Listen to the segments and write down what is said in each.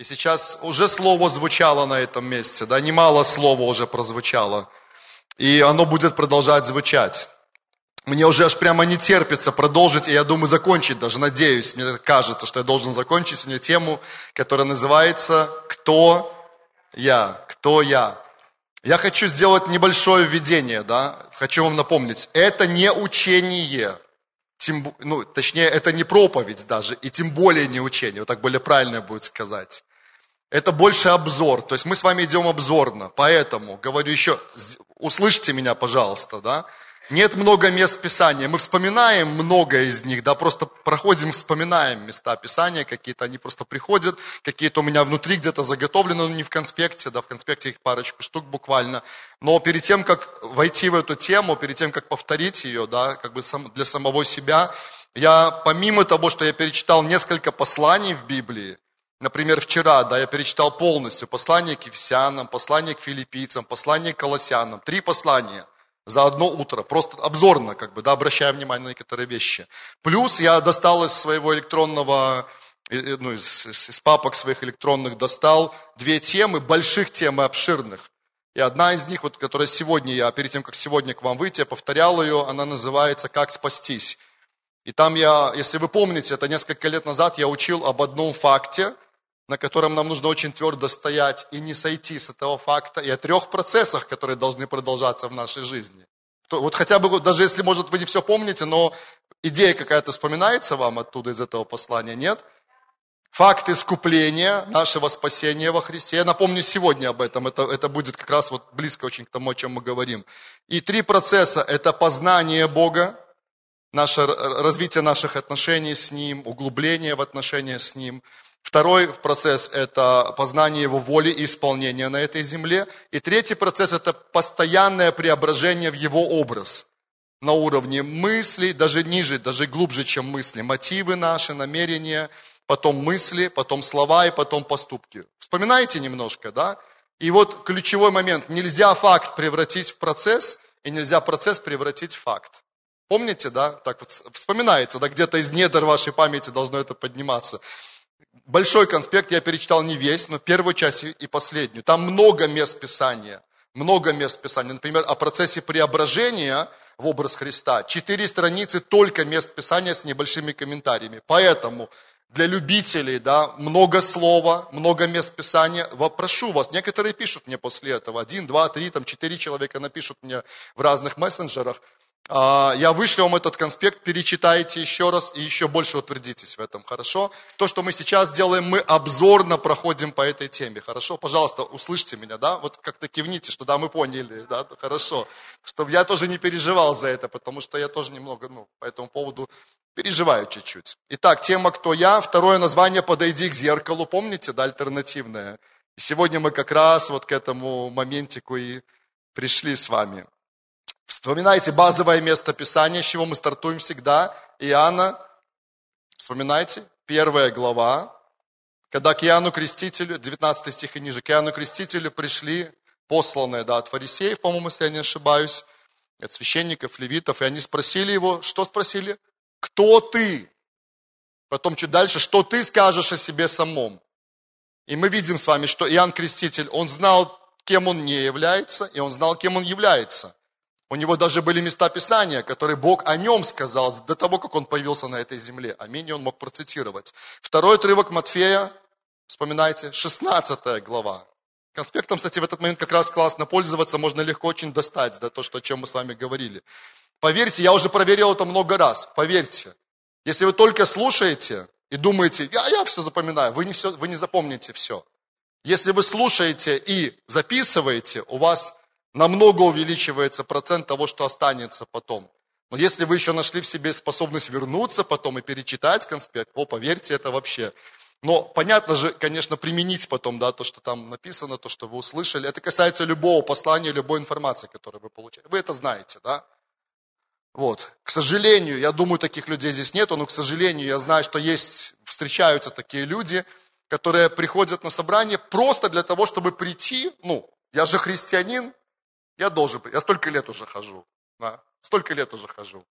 И сейчас уже слово звучало на этом месте, да, немало слова уже прозвучало. И оно будет продолжать звучать. Мне уже аж прямо не терпится продолжить, и я думаю закончить даже, надеюсь, мне кажется, что я должен закончить сегодня тему, которая называется «Кто я?» Кто я? Я хочу сделать небольшое введение, да, хочу вам напомнить, это не учение, тем, ну, точнее, это не проповедь даже, и тем более не учение, вот так более правильно будет сказать. Это больше обзор, то есть мы с вами идем обзорно, поэтому, говорю еще, услышьте меня, пожалуйста, да, нет много мест Писания. Мы вспоминаем много из них, да, просто проходим, вспоминаем места Писания, какие-то они просто приходят, какие-то у меня внутри где-то заготовлены, но не в конспекте, да, в конспекте их парочку штук буквально. Но перед тем, как войти в эту тему, перед тем, как повторить ее, да, как бы для самого себя, я, помимо того, что я перечитал несколько посланий в Библии, Например, вчера, да, я перечитал полностью послание к Ефесянам, послание к филиппийцам, послание к Колоссянам. Три послания за одно утро, просто обзорно, как бы, да, обращая внимание на некоторые вещи. Плюс я достал из своего электронного, ну, из, из папок своих электронных достал две темы, больших темы, обширных. И одна из них, вот, которая сегодня я, перед тем, как сегодня к вам выйти, я повторял ее, она называется «Как спастись». И там я, если вы помните, это несколько лет назад я учил об одном факте, на котором нам нужно очень твердо стоять и не сойти с этого факта, и о трех процессах, которые должны продолжаться в нашей жизни. Вот хотя бы, даже если, может, вы не все помните, но идея какая-то вспоминается вам оттуда, из этого послания, нет? Факт искупления нашего спасения во Христе. Я напомню сегодня об этом. Это, это будет как раз вот близко очень к тому, о чем мы говорим. И три процесса. Это познание Бога, наше, развитие наших отношений с Ним, углубление в отношения с Ним – Второй процесс – это познание Его воли и исполнение на этой земле. И третий процесс – это постоянное преображение в Его образ на уровне мыслей, даже ниже, даже глубже, чем мысли. Мотивы наши, намерения, потом мысли, потом слова и потом поступки. Вспоминайте немножко, да? И вот ключевой момент. Нельзя факт превратить в процесс, и нельзя процесс превратить в факт. Помните, да? Так вот вспоминается, да? Где-то из недр вашей памяти должно это подниматься. Большой конспект я перечитал не весь, но первую часть и последнюю. Там много мест Писания. Много мест Писания. Например, о процессе преображения в образ Христа. Четыре страницы только мест Писания с небольшими комментариями. Поэтому для любителей, да, много слова, много мест Писания. Прошу вас, некоторые пишут мне после этого, один, два, три, там, четыре человека напишут мне в разных мессенджерах. А, я вышлю вам этот конспект, перечитайте еще раз и еще больше утвердитесь в этом, хорошо? То, что мы сейчас делаем, мы обзорно проходим по этой теме, хорошо? Пожалуйста, услышьте меня, да? Вот как-то кивните, что да, мы поняли, да, хорошо. Чтобы я тоже не переживал за это, потому что я тоже немного, ну, по этому поводу переживаю чуть-чуть. Итак, тема «Кто я?» Второе название «Подойди к зеркалу». Помните, да, альтернативное? Сегодня мы как раз вот к этому моментику и пришли с вами. Вспоминайте базовое место Писания, с чего мы стартуем всегда. Иоанна, вспоминайте, первая глава, когда к Иоанну Крестителю, 19 стих и ниже, к Иоанну Крестителю пришли посланные да, от фарисеев, по-моему, если я не ошибаюсь, от священников, левитов, и они спросили его, что спросили? Кто ты? Потом чуть дальше, что ты скажешь о себе самом? И мы видим с вами, что Иоанн Креститель, он знал, кем он не является, и он знал, кем он является. У него даже были места Писания, которые Бог о нем сказал до того, как он появился на этой земле. Аминь, он мог процитировать. Второй отрывок Матфея, вспоминайте, 16 глава. Конспектом, кстати, в этот момент как раз классно пользоваться, можно легко очень достать, да, то, что, о чем мы с вами говорили. Поверьте, я уже проверил это много раз, поверьте. Если вы только слушаете и думаете, я, я все запоминаю, вы не, все, вы не запомните все. Если вы слушаете и записываете, у вас намного увеличивается процент того, что останется потом. Но если вы еще нашли в себе способность вернуться потом и перечитать конспект, о, поверьте, это вообще. Но понятно же, конечно, применить потом, да, то, что там написано, то, что вы услышали. Это касается любого послания, любой информации, которую вы получаете. Вы это знаете, да? Вот. К сожалению, я думаю, таких людей здесь нету, но, к сожалению, я знаю, что есть, встречаются такие люди, которые приходят на собрание просто для того, чтобы прийти, ну, я же христианин, я должен, я столько лет уже хожу, да, столько лет уже хожу.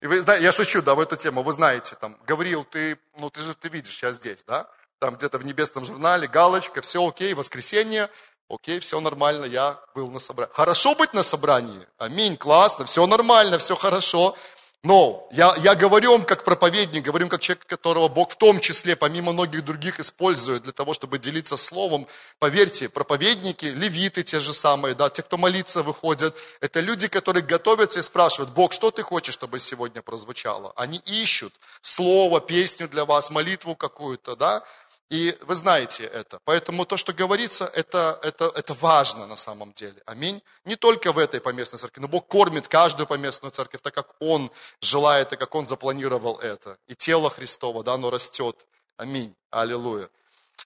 И вы, да, я шучу, да, в эту тему, вы знаете, там, Гавриил, ты, ну, ты же, ты видишь, я здесь, да? там где-то в небесном журнале, галочка, все окей, воскресенье, окей, все нормально, я был на собрании. Хорошо быть на собрании, аминь, классно, все нормально, все хорошо. Но я, я говорю вам как проповедник, говорю вам как человек, которого Бог в том числе, помимо многих других, использует для того, чтобы делиться словом. Поверьте, проповедники, левиты те же самые, да, те, кто молиться выходят, это люди, которые готовятся и спрашивают, Бог, что ты хочешь, чтобы сегодня прозвучало? Они ищут слово, песню для вас, молитву какую-то, да, и вы знаете это. Поэтому то, что говорится, это, это, это важно на самом деле. Аминь. Не только в этой поместной церкви, но Бог кормит каждую поместную церковь так, как Он желает и как Он запланировал это. И тело Христово, да, оно растет. Аминь. Аллилуйя.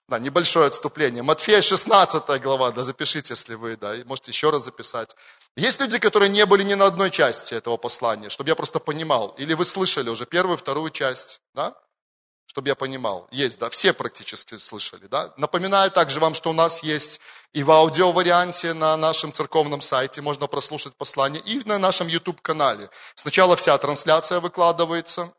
Да, небольшое отступление. Матфея 16 глава, да, запишите, если вы, да, можете еще раз записать. Есть люди, которые не были ни на одной части этого послания, чтобы я просто понимал. Или вы слышали уже первую, вторую часть, да? Чтобы я понимал. Есть, да, все практически слышали, да. Напоминаю также вам, что у нас есть и в аудиоварианте на нашем церковном сайте, можно прослушать послание, и на нашем YouTube-канале. Сначала вся трансляция выкладывается,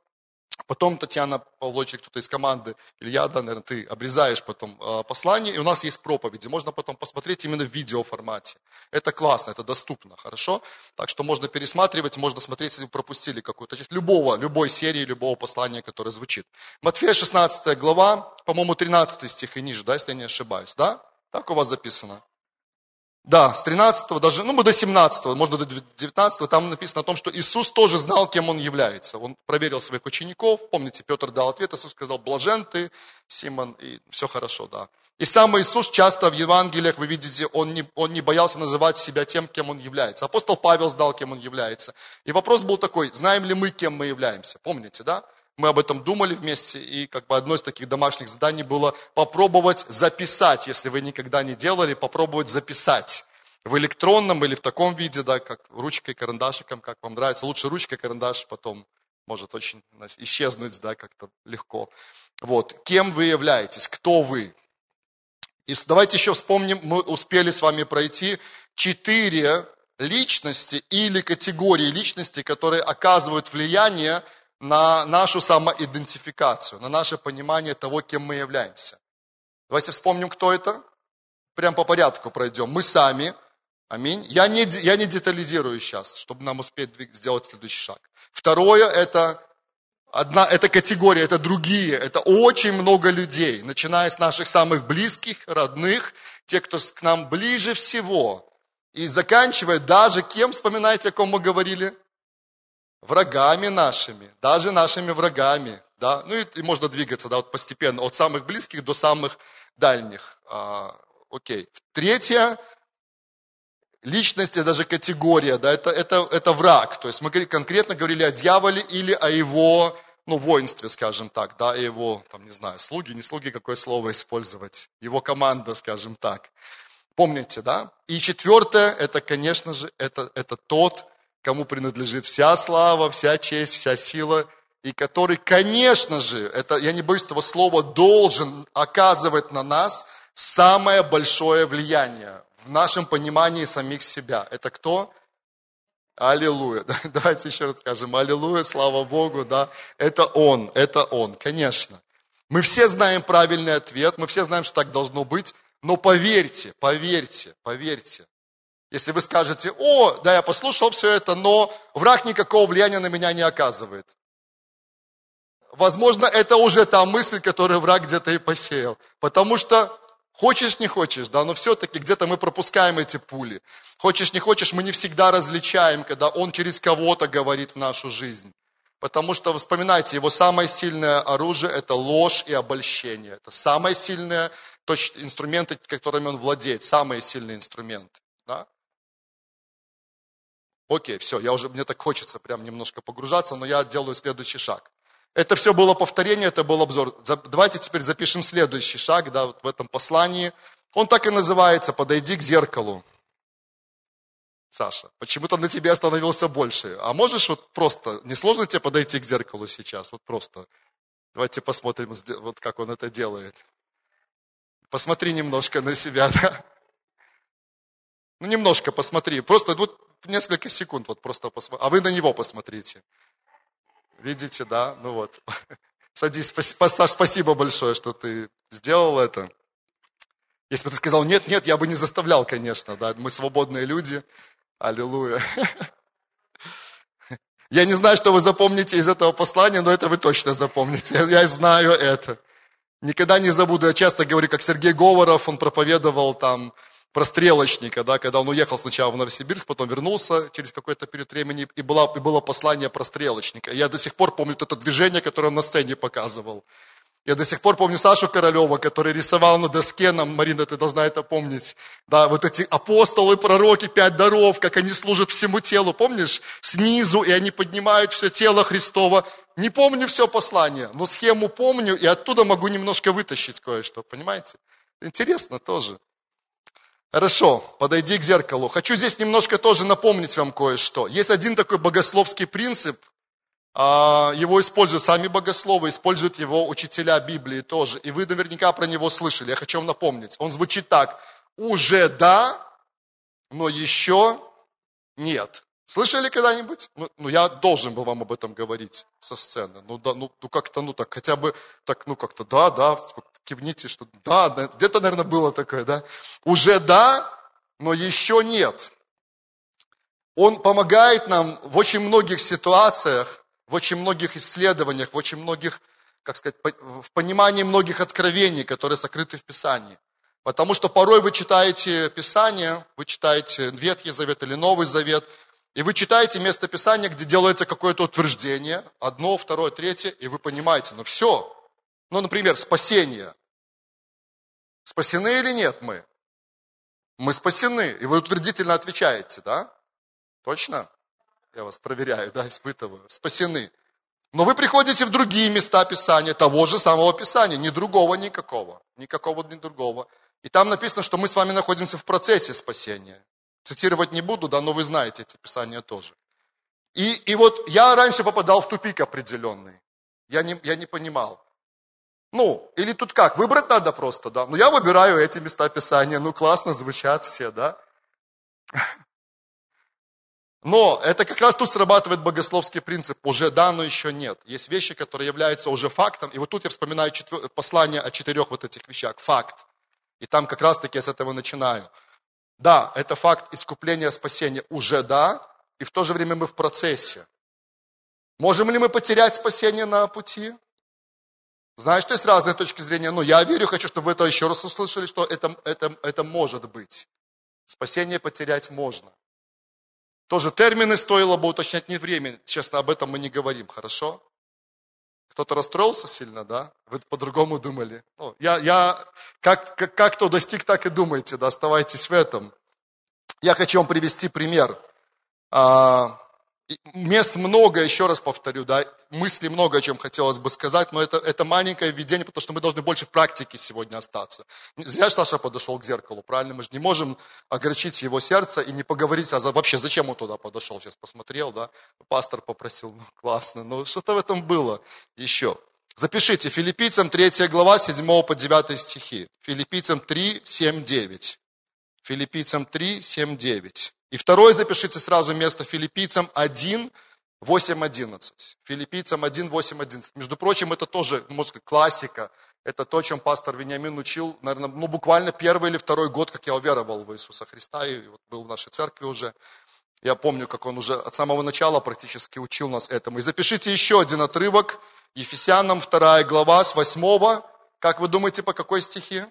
Потом Татьяна Павлович, кто-то из команды, или я, да, наверное, ты обрезаешь потом э, послание, и у нас есть проповеди. Можно потом посмотреть именно в видеоформате. Это классно, это доступно, хорошо? Так что можно пересматривать, можно смотреть, если вы пропустили какую-то часть любого, любой серии, любого послания, которое звучит. Матфея 16 глава, по-моему, 13 стих и ниже, да, если я не ошибаюсь, да? Так у вас записано? Да, с 13 даже, ну мы до 17, можно до 19, там написано о том, что Иисус тоже знал, кем Он является. Он проверил своих учеников, помните, Петр дал ответ, Иисус сказал, блажен ты, Симон, и все хорошо, да. И сам Иисус часто в Евангелиях, вы видите, он не, он не боялся называть себя тем, кем Он является. Апостол Павел знал, кем Он является. И вопрос был такой, знаем ли мы, кем мы являемся? Помните, да? Мы об этом думали вместе, и как бы одно из таких домашних заданий было попробовать записать, если вы никогда не делали, попробовать записать в электронном или в таком виде, да, как ручкой, карандашиком, как вам нравится. Лучше ручкой, карандаш потом может очень исчезнуть, да, как-то легко. Вот, кем вы являетесь, кто вы. И давайте еще вспомним, мы успели с вами пройти четыре личности или категории личности, которые оказывают влияние на нашу самоидентификацию, на наше понимание того, кем мы являемся. Давайте вспомним, кто это. Прям по порядку пройдем. Мы сами. Аминь. Я не, я не детализирую сейчас, чтобы нам успеть сделать следующий шаг. Второе – это одна, это категория, это другие, это очень много людей, начиная с наших самых близких, родных, те, кто к нам ближе всего, и заканчивая даже кем, вспоминаете, о ком мы говорили? Врагами нашими, даже нашими врагами, да, ну и, и можно двигаться, да, вот постепенно, от самых близких до самых дальних. А, окей. Третья личность, даже категория, да, это, это, это враг. То есть мы конкретно говорили о дьяволе или о его, ну, воинстве, скажем так, да, его, там, не знаю, слуги, не слуги, какое слово использовать, его команда, скажем так. Помните, да? И четвертое, это, конечно же, это, это тот, кому принадлежит вся слава, вся честь, вся сила, и который, конечно же, это, я не боюсь этого слова, должен оказывать на нас самое большое влияние в нашем понимании самих себя. Это кто? Аллилуйя. Давайте еще раз скажем. Аллилуйя, слава Богу, да. Это Он, это Он, конечно. Мы все знаем правильный ответ, мы все знаем, что так должно быть, но поверьте, поверьте, поверьте, если вы скажете, о, да, я послушал все это, но враг никакого влияния на меня не оказывает. Возможно, это уже та мысль, которую враг где-то и посеял. Потому что хочешь, не хочешь, да, но все-таки где-то мы пропускаем эти пули. Хочешь, не хочешь, мы не всегда различаем, когда он через кого-то говорит в нашу жизнь. Потому что, вспоминайте, его самое сильное оружие – это ложь и обольщение. Это самые сильные инструменты, которыми он владеет, самые сильные инструменты. Да? Окей, все, я уже, мне так хочется прям немножко погружаться, но я делаю следующий шаг. Это все было повторение, это был обзор. Давайте теперь запишем следующий шаг да, вот в этом послании. Он так и называется «Подойди к зеркалу». Саша, почему-то на тебе остановился больше. А можешь вот просто, не сложно тебе подойти к зеркалу сейчас? Вот просто. Давайте посмотрим, вот как он это делает. Посмотри немножко на себя, да? Ну, немножко посмотри. Просто вот несколько секунд вот просто посмотрите. А вы на него посмотрите. Видите, да? Ну вот. Садись, спасибо большое, что ты сделал это. Если бы ты сказал, нет, нет, я бы не заставлял, конечно, да, мы свободные люди. Аллилуйя. Я не знаю, что вы запомните из этого послания, но это вы точно запомните. Я знаю это. Никогда не забуду. Я часто говорю, как Сергей Говоров, он проповедовал там про стрелочника, да, когда он уехал сначала в Новосибирск, потом вернулся через какой-то период времени, и было, и было послание про стрелочника. Я до сих пор помню это движение, которое он на сцене показывал. Я до сих пор помню Сашу Королева, который рисовал на доске нам, Марина, ты должна это помнить, да, вот эти апостолы, пророки, пять даров, как они служат всему телу, помнишь? Снизу, и они поднимают все тело Христова. Не помню все послание, но схему помню, и оттуда могу немножко вытащить кое-что, понимаете? Интересно тоже. Хорошо, подойди к зеркалу. Хочу здесь немножко тоже напомнить вам кое-что. Есть один такой богословский принцип – а, его используют сами богословы, используют его учителя Библии тоже. И вы наверняка про него слышали. Я хочу вам напомнить. Он звучит так. Уже да, но еще нет. Слышали когда-нибудь? Ну, ну, я должен был вам об этом говорить со сцены. Ну, да, ну, ну как-то, ну так, хотя бы, так, ну как-то, да, да, кивните, что да, да где-то, наверное, было такое, да. Уже да, но еще нет. Он помогает нам в очень многих ситуациях в очень многих исследованиях, в очень многих, как сказать, в понимании многих откровений, которые сокрыты в Писании. Потому что порой вы читаете Писание, вы читаете Ветхий Завет или Новый Завет, и вы читаете место Писания, где делается какое-то утверждение, одно, второе, третье, и вы понимаете, ну все. Ну, например, спасение. Спасены или нет мы? Мы спасены. И вы утвердительно отвечаете, да? Точно? Я вас проверяю, да, испытываю. Спасены. Но вы приходите в другие места Писания, того же самого Писания, ни другого никакого, никакого ни другого. И там написано, что мы с вами находимся в процессе спасения. Цитировать не буду, да, но вы знаете эти Писания тоже. И, и вот я раньше попадал в тупик определенный. Я не, я не понимал. Ну, или тут как, выбрать надо просто, да. Ну, я выбираю эти места Писания, ну, классно звучат все, да. Но это как раз тут срабатывает богословский принцип. Уже да, но еще нет. Есть вещи, которые являются уже фактом. И вот тут я вспоминаю четвер... послание о четырех вот этих вещах. Факт. И там как раз таки я с этого начинаю. Да, это факт искупления, спасения. Уже да. И в то же время мы в процессе. Можем ли мы потерять спасение на пути? Знаешь, что есть разные точки зрения. Но я верю, хочу, чтобы вы это еще раз услышали, что это, это, это может быть. Спасение потерять можно. Тоже термины стоило бы уточнять не время. Честно, об этом мы не говорим, хорошо? Кто-то расстроился сильно, да? Вы по-другому думали. Ну, я, я как, как, как кто достиг, так и думайте, да, оставайтесь в этом. Я хочу вам привести пример. А, Мест много, еще раз повторю, да, мыслей много, о чем хотелось бы сказать, но это, это маленькое введение, потому что мы должны больше в практике сегодня остаться. Зря Саша подошел к зеркалу, правильно? Мы же не можем огорчить его сердце и не поговорить, а вообще зачем он туда подошел, сейчас посмотрел, да, пастор попросил, ну классно, ну что-то в этом было еще. Запишите, филиппийцам 3 глава 7 по 9 стихи. Филиппийцам 3, 7, 9. Филиппийцам 3, 7, 9. И второе запишите сразу место филиппийцам 1, 8, 11. Филиппийцам 1, 8, 11. Между прочим, это тоже, можно сказать, классика. Это то, чем пастор Вениамин учил, наверное, ну, буквально первый или второй год, как я уверовал в Иисуса Христа, и вот был в нашей церкви уже. Я помню, как он уже от самого начала практически учил нас этому. И запишите еще один отрывок, Ефесянам 2 глава с 8. Как вы думаете, по какой стихи?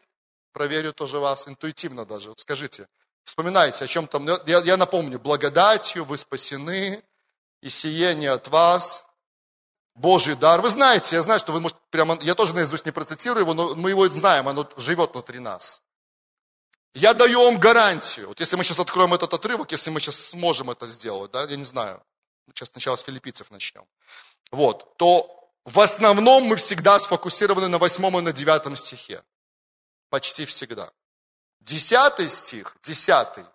Проверю тоже вас, интуитивно даже. Вот скажите. Вспоминайте о чем там. Я, я напомню, благодатью вы спасены, и сие не от вас, Божий дар. Вы знаете, я знаю, что вы, может, прямо, я тоже наизусть не процитирую его, но мы его знаем, оно живет внутри нас. Я даю вам гарантию, вот если мы сейчас откроем этот отрывок, если мы сейчас сможем это сделать, да, я не знаю, сейчас сначала с филиппийцев начнем, вот, то в основном мы всегда сфокусированы на восьмом и на девятом стихе. Почти всегда. Десятый стих, десятый,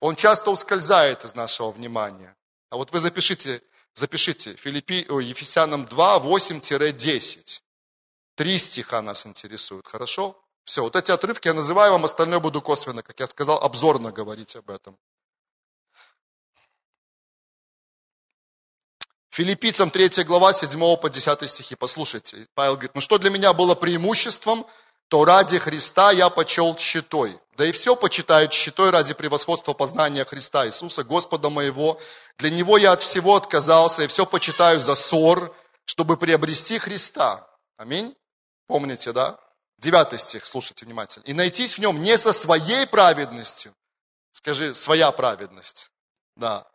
он часто ускользает из нашего внимания. А вот вы запишите, запишите Филиппи, о, Ефесянам 2, 8-10. Три стиха нас интересуют, хорошо? Все, вот эти отрывки я называю вам, остальное буду косвенно, как я сказал, обзорно говорить об этом. Филиппийцам 3 глава 7 по 10 стихи. Послушайте. Павел говорит, ну что для меня было преимуществом, то ради Христа я почел щитой. Да и все почитают щитой ради превосходства познания Христа Иисуса, Господа моего. Для Него я от всего отказался и все почитаю за ссор, чтобы приобрести Христа. Аминь. Помните, да? Девятый стих, слушайте внимательно. И найтись в нем не со своей праведностью, скажи, своя праведность, да,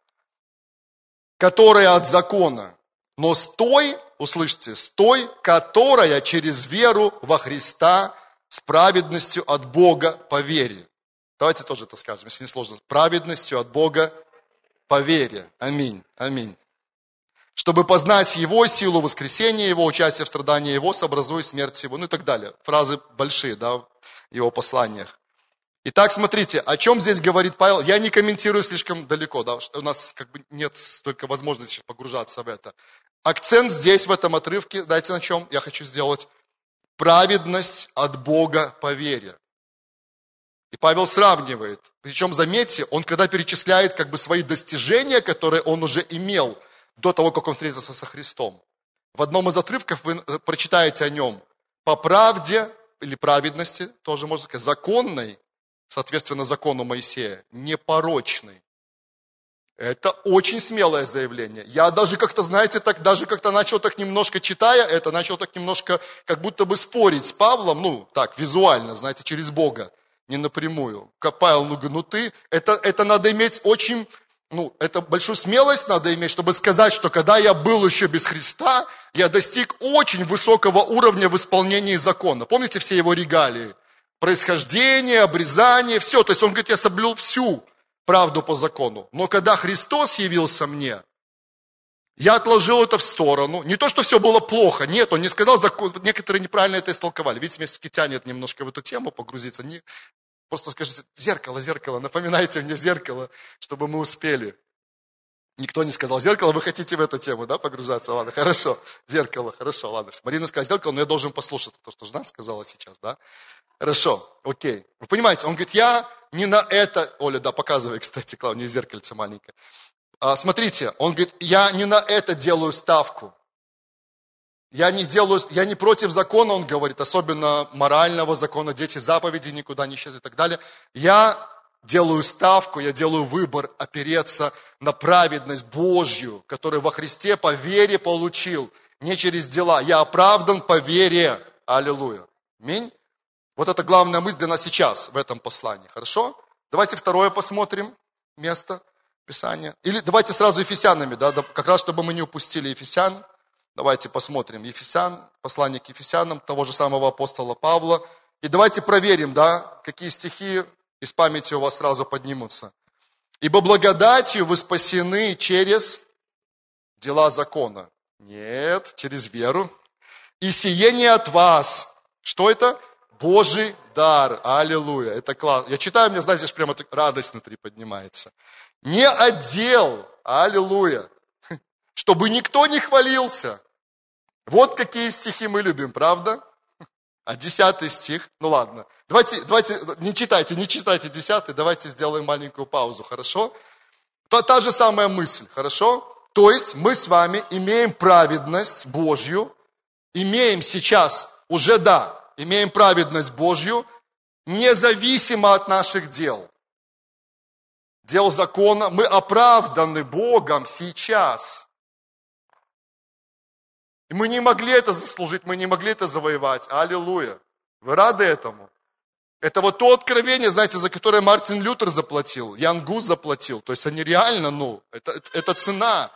которая от закона, но с той, услышьте, с той, которая через веру во Христа с праведностью от Бога по вере. Давайте тоже это скажем, если не сложно. Праведностью от Бога по вере. Аминь. Аминь. Чтобы познать Его силу воскресения Его, участие в страдании Его, сообразуя смерть Его, ну и так далее. Фразы большие, да, в Его посланиях. Итак, смотрите, о чем здесь говорит Павел. Я не комментирую слишком далеко, да, у нас как бы нет столько возможности погружаться в это. Акцент здесь, в этом отрывке, знаете на чем я хочу сделать? Праведность от Бога по вере. И Павел сравнивает. Причем, заметьте, он когда перечисляет как бы свои достижения, которые он уже имел до того, как он встретился со Христом. В одном из отрывков вы э, прочитаете о нем. По правде или праведности, тоже можно сказать, законной, соответственно, закону Моисея, непорочный. Это очень смелое заявление. Я даже как-то, знаете, так даже как-то начал так немножко, читая это, начал так немножко как будто бы спорить с Павлом, ну, так, визуально, знаете, через Бога, не напрямую. Павел, ну, ну ты, это, это надо иметь очень, ну, это большую смелость надо иметь, чтобы сказать, что когда я был еще без Христа, я достиг очень высокого уровня в исполнении закона. Помните все его регалии? происхождение, обрезание, все. То есть он говорит, я соблюл всю правду по закону. Но когда Христос явился мне, я отложил это в сторону. Не то, что все было плохо, нет, он не сказал, закон, некоторые неправильно это истолковали. Видите, меня все-таки тянет немножко в эту тему погрузиться. Не, просто скажите, зеркало, зеркало, напоминайте мне зеркало, чтобы мы успели. Никто не сказал зеркало, вы хотите в эту тему, да, погружаться? Ладно, хорошо, зеркало, хорошо, ладно. Марина сказала зеркало, но я должен послушать то, что жена сказала сейчас, да. Хорошо, окей. Вы понимаете, он говорит, я не на это... Оля, да, показывай, кстати, Клавдия, зеркальце маленькое. А, смотрите, он говорит, я не на это делаю ставку. Я не делаю, я не против закона, он говорит, особенно морального закона, дети заповеди никуда не исчезнут и так далее. Я делаю ставку, я делаю выбор опереться на праведность Божью, которую во Христе по вере получил, не через дела. Я оправдан по вере. Аллилуйя. Аминь. Вот это главная мысль для нас сейчас в этом послании. Хорошо? Давайте второе посмотрим место Писания. Или давайте сразу Ефесянами, да, как раз чтобы мы не упустили Ефесян. Давайте посмотрим Ефесян, послание к Ефесянам, того же самого апостола Павла. И давайте проверим, да, какие стихи из памяти у вас сразу поднимутся. Ибо благодатью вы спасены через дела закона. Нет, через веру. И сие не от вас. Что это? Божий дар. Аллилуйя. Это класс. Я читаю, мне, знаете, прямо радость внутри поднимается. Не отдел. Аллилуйя. Чтобы никто не хвалился. Вот какие стихи мы любим, правда? А десятый стих, ну ладно. Давайте, давайте, не читайте, не читайте десятый, давайте сделаем маленькую паузу, хорошо? Та, та же самая мысль, хорошо? То есть мы с вами имеем праведность Божью, имеем сейчас, уже да, имеем праведность Божью, независимо от наших дел. Дел закона, мы оправданы Богом сейчас. И мы не могли это заслужить, мы не могли это завоевать. Аллилуйя. Вы рады этому? Это вот то откровение, знаете, за которое Мартин Лютер заплатил, Ян Гус заплатил. То есть они реально, ну, это, это, цена.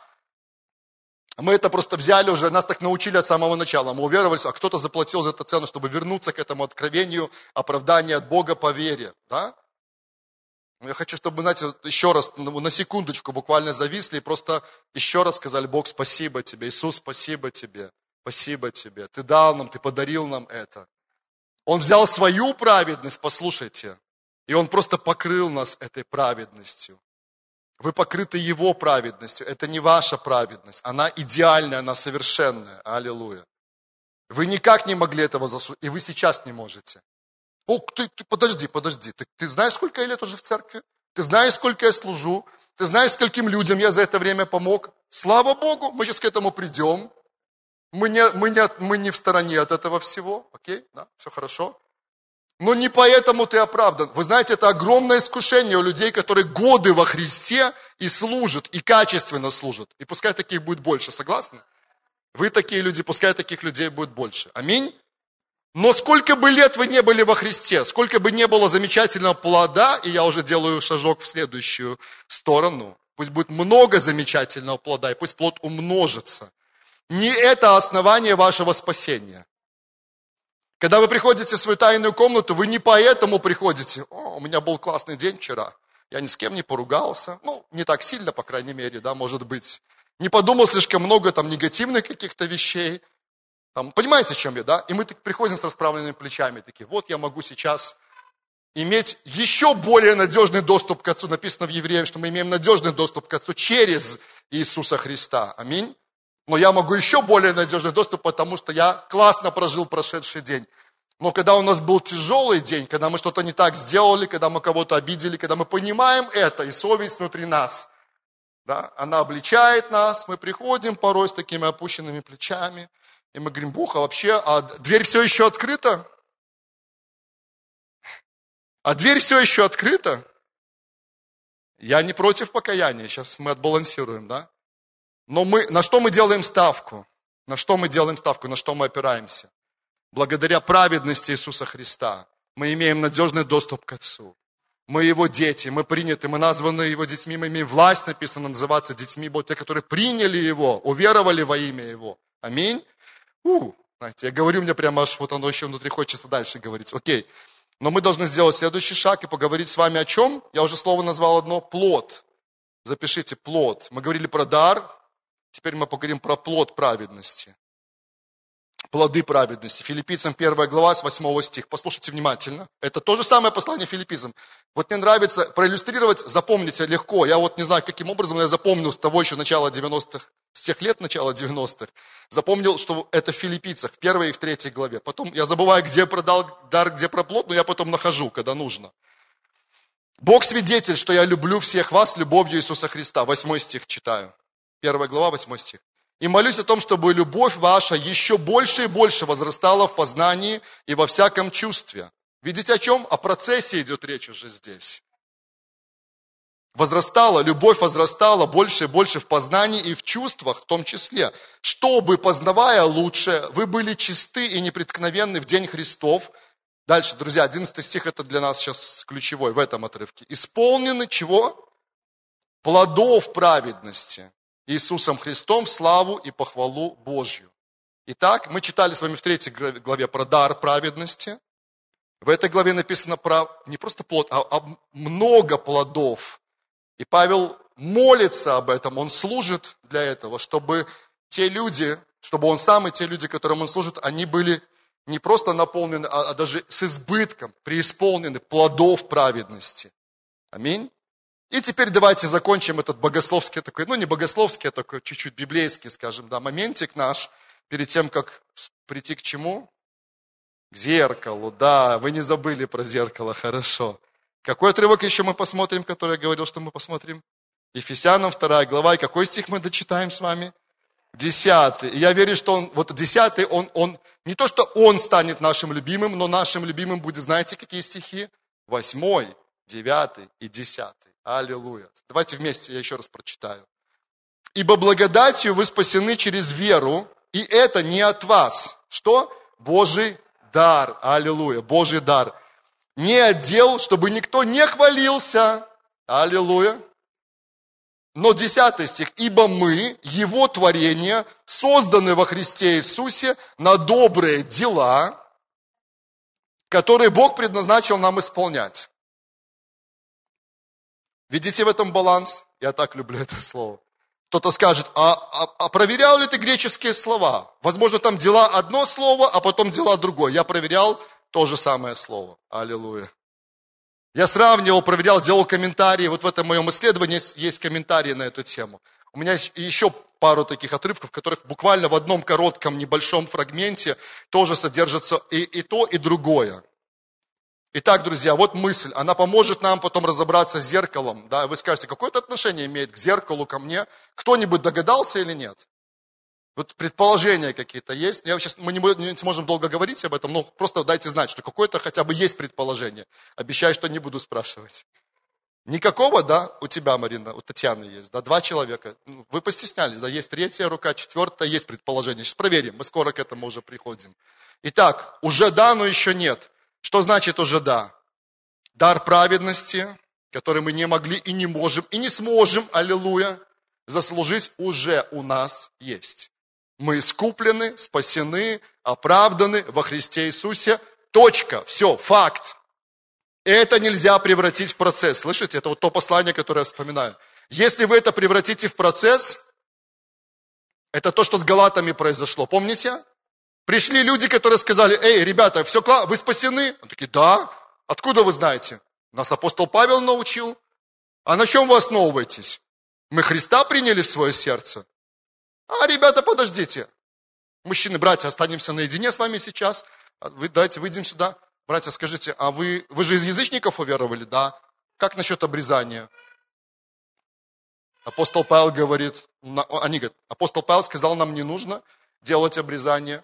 Мы это просто взяли уже, нас так научили от самого начала. Мы уверовали, а кто-то заплатил за это цену, чтобы вернуться к этому откровению, оправдания от Бога по вере. Да? Я хочу, чтобы, знаете, еще раз, ну, на секундочку буквально зависли и просто еще раз сказали, Бог, спасибо тебе, Иисус, спасибо тебе, спасибо тебе. Ты дал нам, ты подарил нам это. Он взял свою праведность, послушайте, и Он просто покрыл нас этой праведностью. Вы покрыты Его праведностью. Это не ваша праведность. Она идеальная, она совершенная. Аллилуйя. Вы никак не могли этого заслужить, и вы сейчас не можете. О, ты, ты подожди, подожди. Ты, ты знаешь, сколько я лет уже в церкви? Ты знаешь, сколько я служу? Ты знаешь, скольким людям я за это время помог? Слава Богу, мы сейчас к этому придем. Мы не, мы не, мы не в стороне от этого всего. Окей, да, все хорошо. Но не поэтому ты оправдан. Вы знаете, это огромное искушение у людей, которые годы во Христе и служат, и качественно служат. И пускай таких будет больше, согласны? Вы такие люди, пускай таких людей будет больше. Аминь. Но сколько бы лет вы не были во Христе, сколько бы не было замечательного плода, и я уже делаю шажок в следующую сторону, пусть будет много замечательного плода, и пусть плод умножится. Не это основание вашего спасения. Когда вы приходите в свою тайную комнату, вы не поэтому приходите, о, у меня был классный день вчера, я ни с кем не поругался, ну, не так сильно, по крайней мере, да, может быть. Не подумал слишком много там негативных каких-то вещей, там, понимаете, о чем я, да? И мы так приходим с расправленными плечами, такие, вот я могу сейчас иметь еще более надежный доступ к Отцу. Написано в Евреям, что мы имеем надежный доступ к Отцу через Иисуса Христа. Аминь. Но я могу еще более надежный доступ, потому что я классно прожил прошедший день. Но когда у нас был тяжелый день, когда мы что-то не так сделали, когда мы кого-то обидели, когда мы понимаем это, и совесть внутри нас, да, она обличает нас, мы приходим порой с такими опущенными плечами, и мы говорим, Бог, а вообще, а дверь все еще открыта? А дверь все еще открыта? Я не против покаяния, сейчас мы отбалансируем, да? Но мы, на что мы делаем ставку? На что мы делаем ставку, на что мы опираемся? Благодаря праведности Иисуса Христа мы имеем надежный доступ к Отцу. Мы Его дети, мы приняты, мы названы Его детьми, мы имеем власть, написано, называться детьми Бога, те, которые приняли Его, уверовали во имя Его. Аминь. У, знаете, я говорю, мне прямо аж вот оно еще внутри хочется дальше говорить. Окей. Но мы должны сделать следующий шаг и поговорить с вами о чем? Я уже слово назвал одно – плод. Запишите плод. Мы говорили про дар, теперь мы поговорим про плод праведности. Плоды праведности. Филиппийцам 1 глава с 8 стих. Послушайте внимательно. Это то же самое послание филиппийцам. Вот мне нравится проиллюстрировать, запомните легко. Я вот не знаю, каким образом, я запомнил с того еще начала 90-х с тех лет, начала 90-х, запомнил, что это в филиппийцах, в первой и в третьей главе. Потом я забываю, где продал дар, где проплод, но я потом нахожу, когда нужно. Бог свидетель, что я люблю всех вас любовью Иисуса Христа. Восьмой стих читаю. Первая глава, восьмой стих. И молюсь о том, чтобы любовь ваша еще больше и больше возрастала в познании и во всяком чувстве. Видите, о чем? О процессе идет речь уже здесь возрастала, любовь возрастала больше и больше в познании и в чувствах в том числе, чтобы, познавая лучше, вы были чисты и непреткновенны в день Христов. Дальше, друзья, 11 стих это для нас сейчас ключевой в этом отрывке. Исполнены чего? Плодов праведности Иисусом Христом славу и похвалу Божью. Итак, мы читали с вами в третьей главе про дар праведности. В этой главе написано про не просто плод, а, а много плодов и Павел молится об этом, он служит для этого, чтобы те люди, чтобы он сам и те люди, которым он служит, они были не просто наполнены, а, а даже с избытком, преисполнены плодов праведности. Аминь. И теперь давайте закончим этот богословский такой, ну не богословский, а такой чуть-чуть библейский, скажем, да, моментик наш, перед тем, как прийти к чему? К зеркалу, да, вы не забыли про зеркало, хорошо. Какой отрывок еще мы посмотрим, который я говорил, что мы посмотрим? Ефесянам 2 глава. И какой стих мы дочитаем с вами? Десятый. Я верю, что он, вот десятый, он, он, не то, что он станет нашим любимым, но нашим любимым будет, знаете, какие стихи? Восьмой, девятый и десятый. Аллилуйя. Давайте вместе, я еще раз прочитаю. Ибо благодатью вы спасены через веру, и это не от вас. Что? Божий дар. Аллилуйя. Божий дар не отдел, чтобы никто не хвалился. Аллилуйя. Но 10 стих. «Ибо мы, Его творение, созданы во Христе Иисусе на добрые дела, которые Бог предназначил нам исполнять». Видите в этом баланс? Я так люблю это слово. Кто-то скажет, а, а, а проверял ли ты греческие слова? Возможно, там дела одно слово, а потом дела другое. Я проверял, то же самое слово. Аллилуйя. Я сравнивал, проверял, делал комментарии. Вот в этом моем исследовании есть комментарии на эту тему. У меня еще пару таких отрывков, в которых буквально в одном коротком небольшом фрагменте тоже содержится и, и то, и другое. Итак, друзья, вот мысль. Она поможет нам потом разобраться с зеркалом. Да, вы скажете, какое это отношение имеет к зеркалу, ко мне? Кто-нибудь догадался или нет? Вот предположения какие-то есть. Я сейчас, мы не, не сможем долго говорить об этом, но просто дайте знать, что какое-то хотя бы есть предположение. Обещаю, что не буду спрашивать. Никакого, да, у тебя, Марина, у Татьяны есть, да, два человека. Ну, вы постеснялись, да, есть третья рука, четвертая, есть предположение. Сейчас проверим, мы скоро к этому уже приходим. Итак, уже да, но еще нет. Что значит уже да? Дар праведности, который мы не могли и не можем, и не сможем, аллилуйя, заслужить, уже у нас есть. Мы искуплены, спасены, оправданы во Христе Иисусе. Точка. Все, факт. Это нельзя превратить в процесс. Слышите, это вот то послание, которое я вспоминаю. Если вы это превратите в процесс, это то, что с галатами произошло. Помните? Пришли люди, которые сказали, эй, ребята, все классно, вы спасены? Они такие, да. Откуда вы знаете? Нас апостол Павел научил. А на чем вы основываетесь? Мы Христа приняли в свое сердце. А, ребята, подождите. Мужчины, братья, останемся наедине с вами сейчас. А вы давайте выйдем сюда. Братья, скажите, а вы, вы же из язычников уверовали, да? Как насчет обрезания? Апостол Павел говорит, они говорят, апостол Павел сказал, нам не нужно делать обрезание.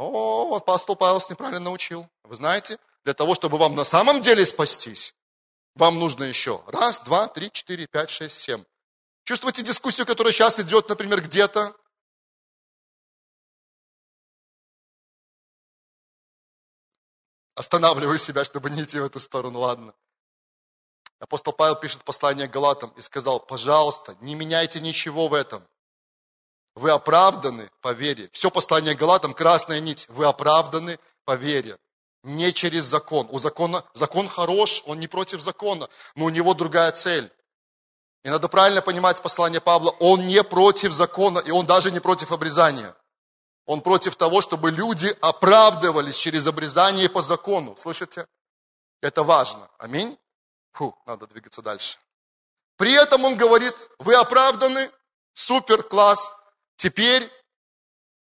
О, апостол Павел неправильно научил. Вы знаете, для того, чтобы вам на самом деле спастись, вам нужно еще раз, два, три, четыре, пять, шесть, семь. Чувствуете дискуссию, которая сейчас идет, например, где-то? Останавливаю себя, чтобы не идти в эту сторону, ладно. Апостол Павел пишет послание Галатам и сказал, пожалуйста, не меняйте ничего в этом. Вы оправданы по вере. Все послание Галатам, красная нить. Вы оправданы по вере. Не через закон. У закона, закон хорош, он не против закона, но у него другая цель. И надо правильно понимать послание Павла. Он не против закона, и он даже не против обрезания. Он против того, чтобы люди оправдывались через обрезание по закону. Слышите? Это важно. Аминь. Фу, надо двигаться дальше. При этом он говорит, вы оправданы, супер, класс. Теперь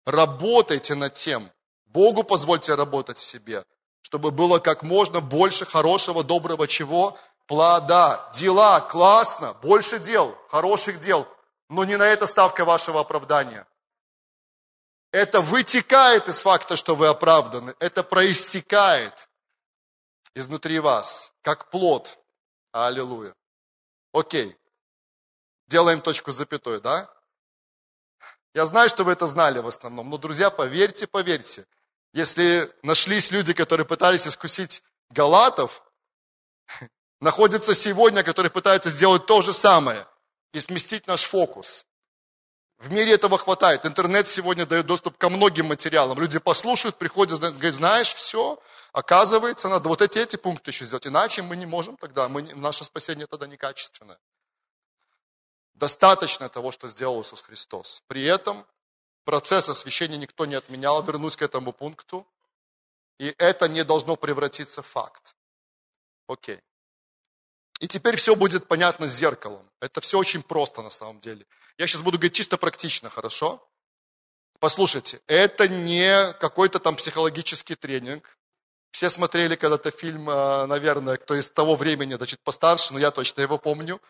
работайте над тем. Богу позвольте работать в себе, чтобы было как можно больше хорошего, доброго чего? плода, дела, классно, больше дел, хороших дел, но не на это ставка вашего оправдания. Это вытекает из факта, что вы оправданы, это проистекает изнутри вас, как плод. Аллилуйя. Окей. Делаем точку запятой, да? Я знаю, что вы это знали в основном, но, друзья, поверьте, поверьте, если нашлись люди, которые пытались искусить галатов, находятся сегодня, которые пытаются сделать то же самое и сместить наш фокус. В мире этого хватает. Интернет сегодня дает доступ ко многим материалам. Люди послушают, приходят, говорят, знаешь, все, оказывается, надо вот эти, эти пункты еще сделать. Иначе мы не можем тогда, мы, наше спасение тогда некачественное. Достаточно того, что сделал Иисус Христос. При этом процесс освящения никто не отменял. Вернусь к этому пункту. И это не должно превратиться в факт. Окей. И теперь все будет понятно с зеркалом. Это все очень просто на самом деле. Я сейчас буду говорить чисто практично, хорошо? Послушайте, это не какой-то там психологический тренинг. Все смотрели когда-то фильм, э, наверное, кто из того времени, значит, постарше, но я точно его помню.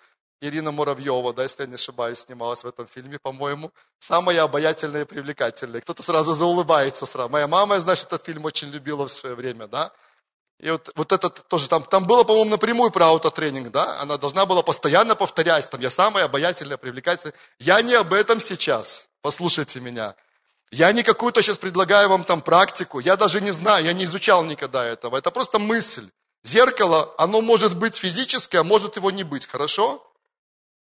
Ирина Муравьева, да, если я не ошибаюсь, снималась в этом фильме, по-моему. Самая обаятельная и привлекательная. Кто-то сразу заулыбается сразу. Моя мама, что этот фильм очень любила в свое время, да. И вот, вот это тоже там, там было, по-моему, напрямую про аутотренинг, да? Она должна была постоянно повторять, там, я самая обаятельная, привлекательная. Я не об этом сейчас, послушайте меня. Я не какую-то сейчас предлагаю вам там практику, я даже не знаю, я не изучал никогда этого. Это просто мысль. Зеркало, оно может быть физическое, а может его не быть, хорошо?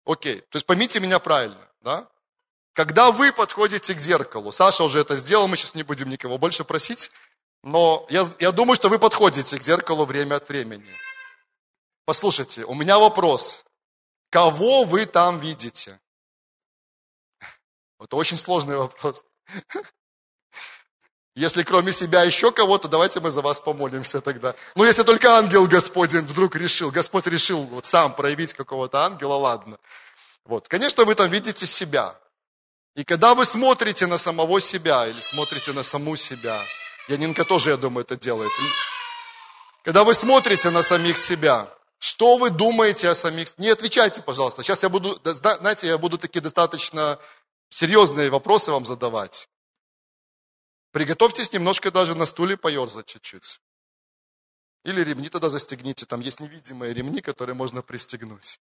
Окей, то есть поймите меня правильно, да? Когда вы подходите к зеркалу, Саша уже это сделал, мы сейчас не будем никого больше просить, но я, я думаю, что вы подходите к зеркалу время от времени. Послушайте, у меня вопрос. Кого вы там видите? Это очень сложный вопрос. Если кроме себя еще кого-то, давайте мы за вас помолимся тогда. Ну, если только ангел Господень вдруг решил, Господь решил вот сам проявить какого-то ангела, ладно. Вот, конечно, вы там видите себя. И когда вы смотрите на самого себя или смотрите на саму себя, Янинка тоже, я думаю, это делает. Когда вы смотрите на самих себя, что вы думаете о самих... Не отвечайте, пожалуйста. Сейчас я буду, знаете, я буду такие достаточно серьезные вопросы вам задавать. Приготовьтесь немножко даже на стуле поерзать чуть-чуть. Или ремни тогда застегните, там есть невидимые ремни, которые можно пристегнуть.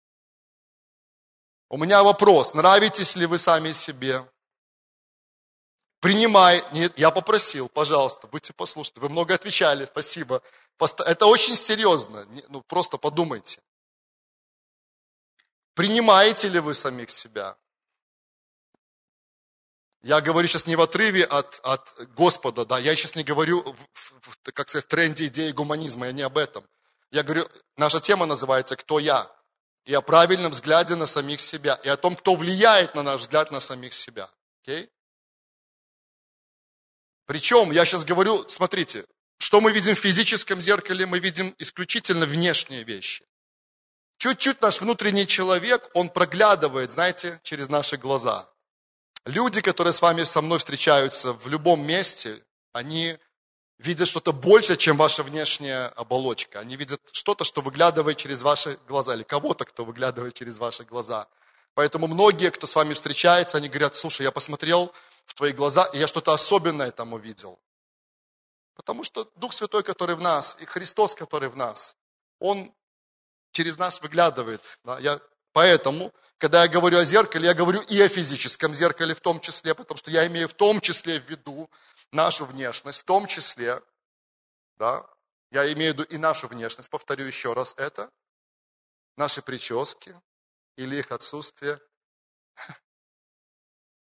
У меня вопрос, нравитесь ли вы сами себе? Принимай, нет, я попросил, пожалуйста, будьте послушны. Вы много отвечали, спасибо. Это очень серьезно, ну просто подумайте. Принимаете ли вы самих себя? Я говорю сейчас не в отрыве от, от Господа, да, я сейчас не говорю, в, в, как сказать, в тренде идеи гуманизма, я не об этом. Я говорю, наша тема называется «Кто я?» и о правильном взгляде на самих себя, и о том, кто влияет на наш взгляд на самих себя. Okay? Причем, я сейчас говорю, смотрите, что мы видим в физическом зеркале, мы видим исключительно внешние вещи. Чуть-чуть наш внутренний человек, он проглядывает, знаете, через наши глаза. Люди, которые с вами, со мной встречаются в любом месте, они видят что-то больше, чем ваша внешняя оболочка. Они видят что-то, что выглядывает через ваши глаза, или кого-то, кто выглядывает через ваши глаза. Поэтому многие, кто с вами встречается, они говорят, слушай, я посмотрел в твои глаза, и я что-то особенное там увидел. Потому что Дух Святой, который в нас, и Христос, который в нас, Он через нас выглядывает. Да? Я, поэтому когда я говорю о зеркале, я говорю и о физическом зеркале в том числе, потому что я имею в том числе в виду нашу внешность, в том числе, да, я имею в виду и нашу внешность, повторю еще раз это, наши прически или их отсутствие.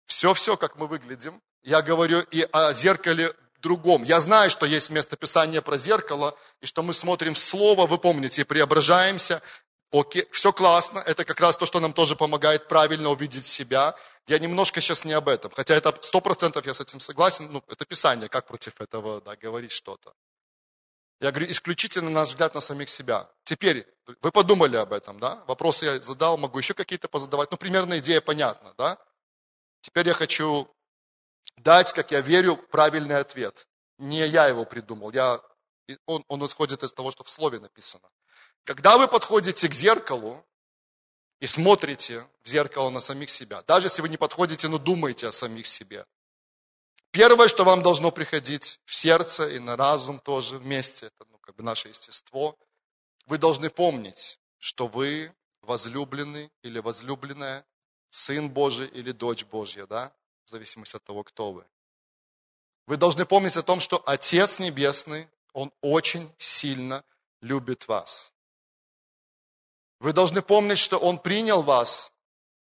Все-все, как мы выглядим. Я говорю и о зеркале другом. Я знаю, что есть местописание про зеркало, и что мы смотрим в Слово, вы помните, и преображаемся, Окей, все классно, это как раз то, что нам тоже помогает правильно увидеть себя. Я немножко сейчас не об этом, хотя это сто процентов я с этим согласен, ну, это Писание, как против этого да, говорить что-то. Я говорю, исключительно наш взгляд на самих себя. Теперь, вы подумали об этом, да? Вопросы я задал, могу еще какие-то позадавать. Ну, примерно идея понятна, да? Теперь я хочу дать, как я верю, правильный ответ. Не я его придумал, я, он, он исходит из того, что в слове написано. Когда вы подходите к зеркалу и смотрите в зеркало на самих себя, даже если вы не подходите, но думаете о самих себе, первое, что вам должно приходить в сердце и на разум тоже вместе, это ну, как бы наше естество, вы должны помнить, что вы возлюбленный или возлюбленная, сын Божий или дочь Божья, да, в зависимости от того, кто вы. Вы должны помнить о том, что Отец Небесный, Он очень сильно любит вас. Вы должны помнить, что Он принял вас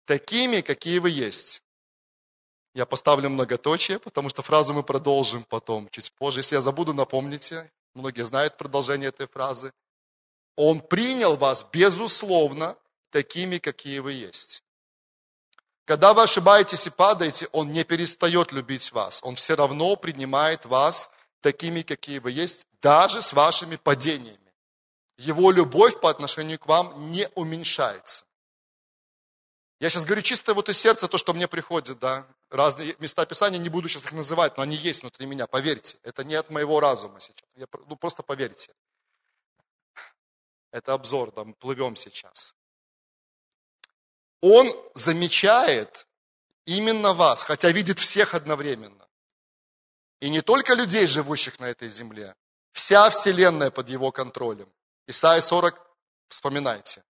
такими, какие вы есть. Я поставлю многоточие, потому что фразу мы продолжим потом, чуть позже. Если я забуду, напомните. Многие знают продолжение этой фразы. Он принял вас, безусловно, такими, какие вы есть. Когда вы ошибаетесь и падаете, Он не перестает любить вас. Он все равно принимает вас такими, какие вы есть, даже с вашими падениями. Его любовь по отношению к вам не уменьшается. Я сейчас говорю чисто вот из сердца то, что мне приходит, да. Разные места Писания, не буду сейчас их называть, но они есть внутри меня, поверьте. Это не от моего разума сейчас. Я, ну, просто поверьте. Это обзор, да, мы плывем сейчас. Он замечает именно вас, хотя видит всех одновременно. И не только людей, живущих на этой земле. Вся Вселенная под его контролем. Исайя 40, вспоминайте.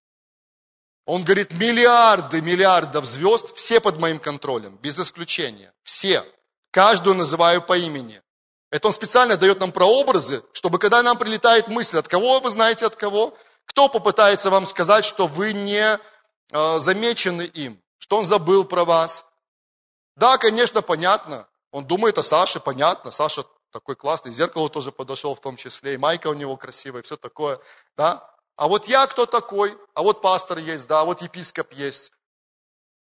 Он говорит, миллиарды, миллиардов звезд, все под моим контролем, без исключения. Все. Каждую называю по имени. Это он специально дает нам прообразы, чтобы когда нам прилетает мысль, от кого вы знаете от кого, кто попытается вам сказать, что вы не э, замечены им, что он забыл про вас. Да, конечно, понятно. Он думает о Саше, понятно. Саша такой классный, зеркало тоже подошел в том числе, и майка у него красивая, все такое, да. А вот я кто такой? А вот пастор есть, да, а вот епископ есть.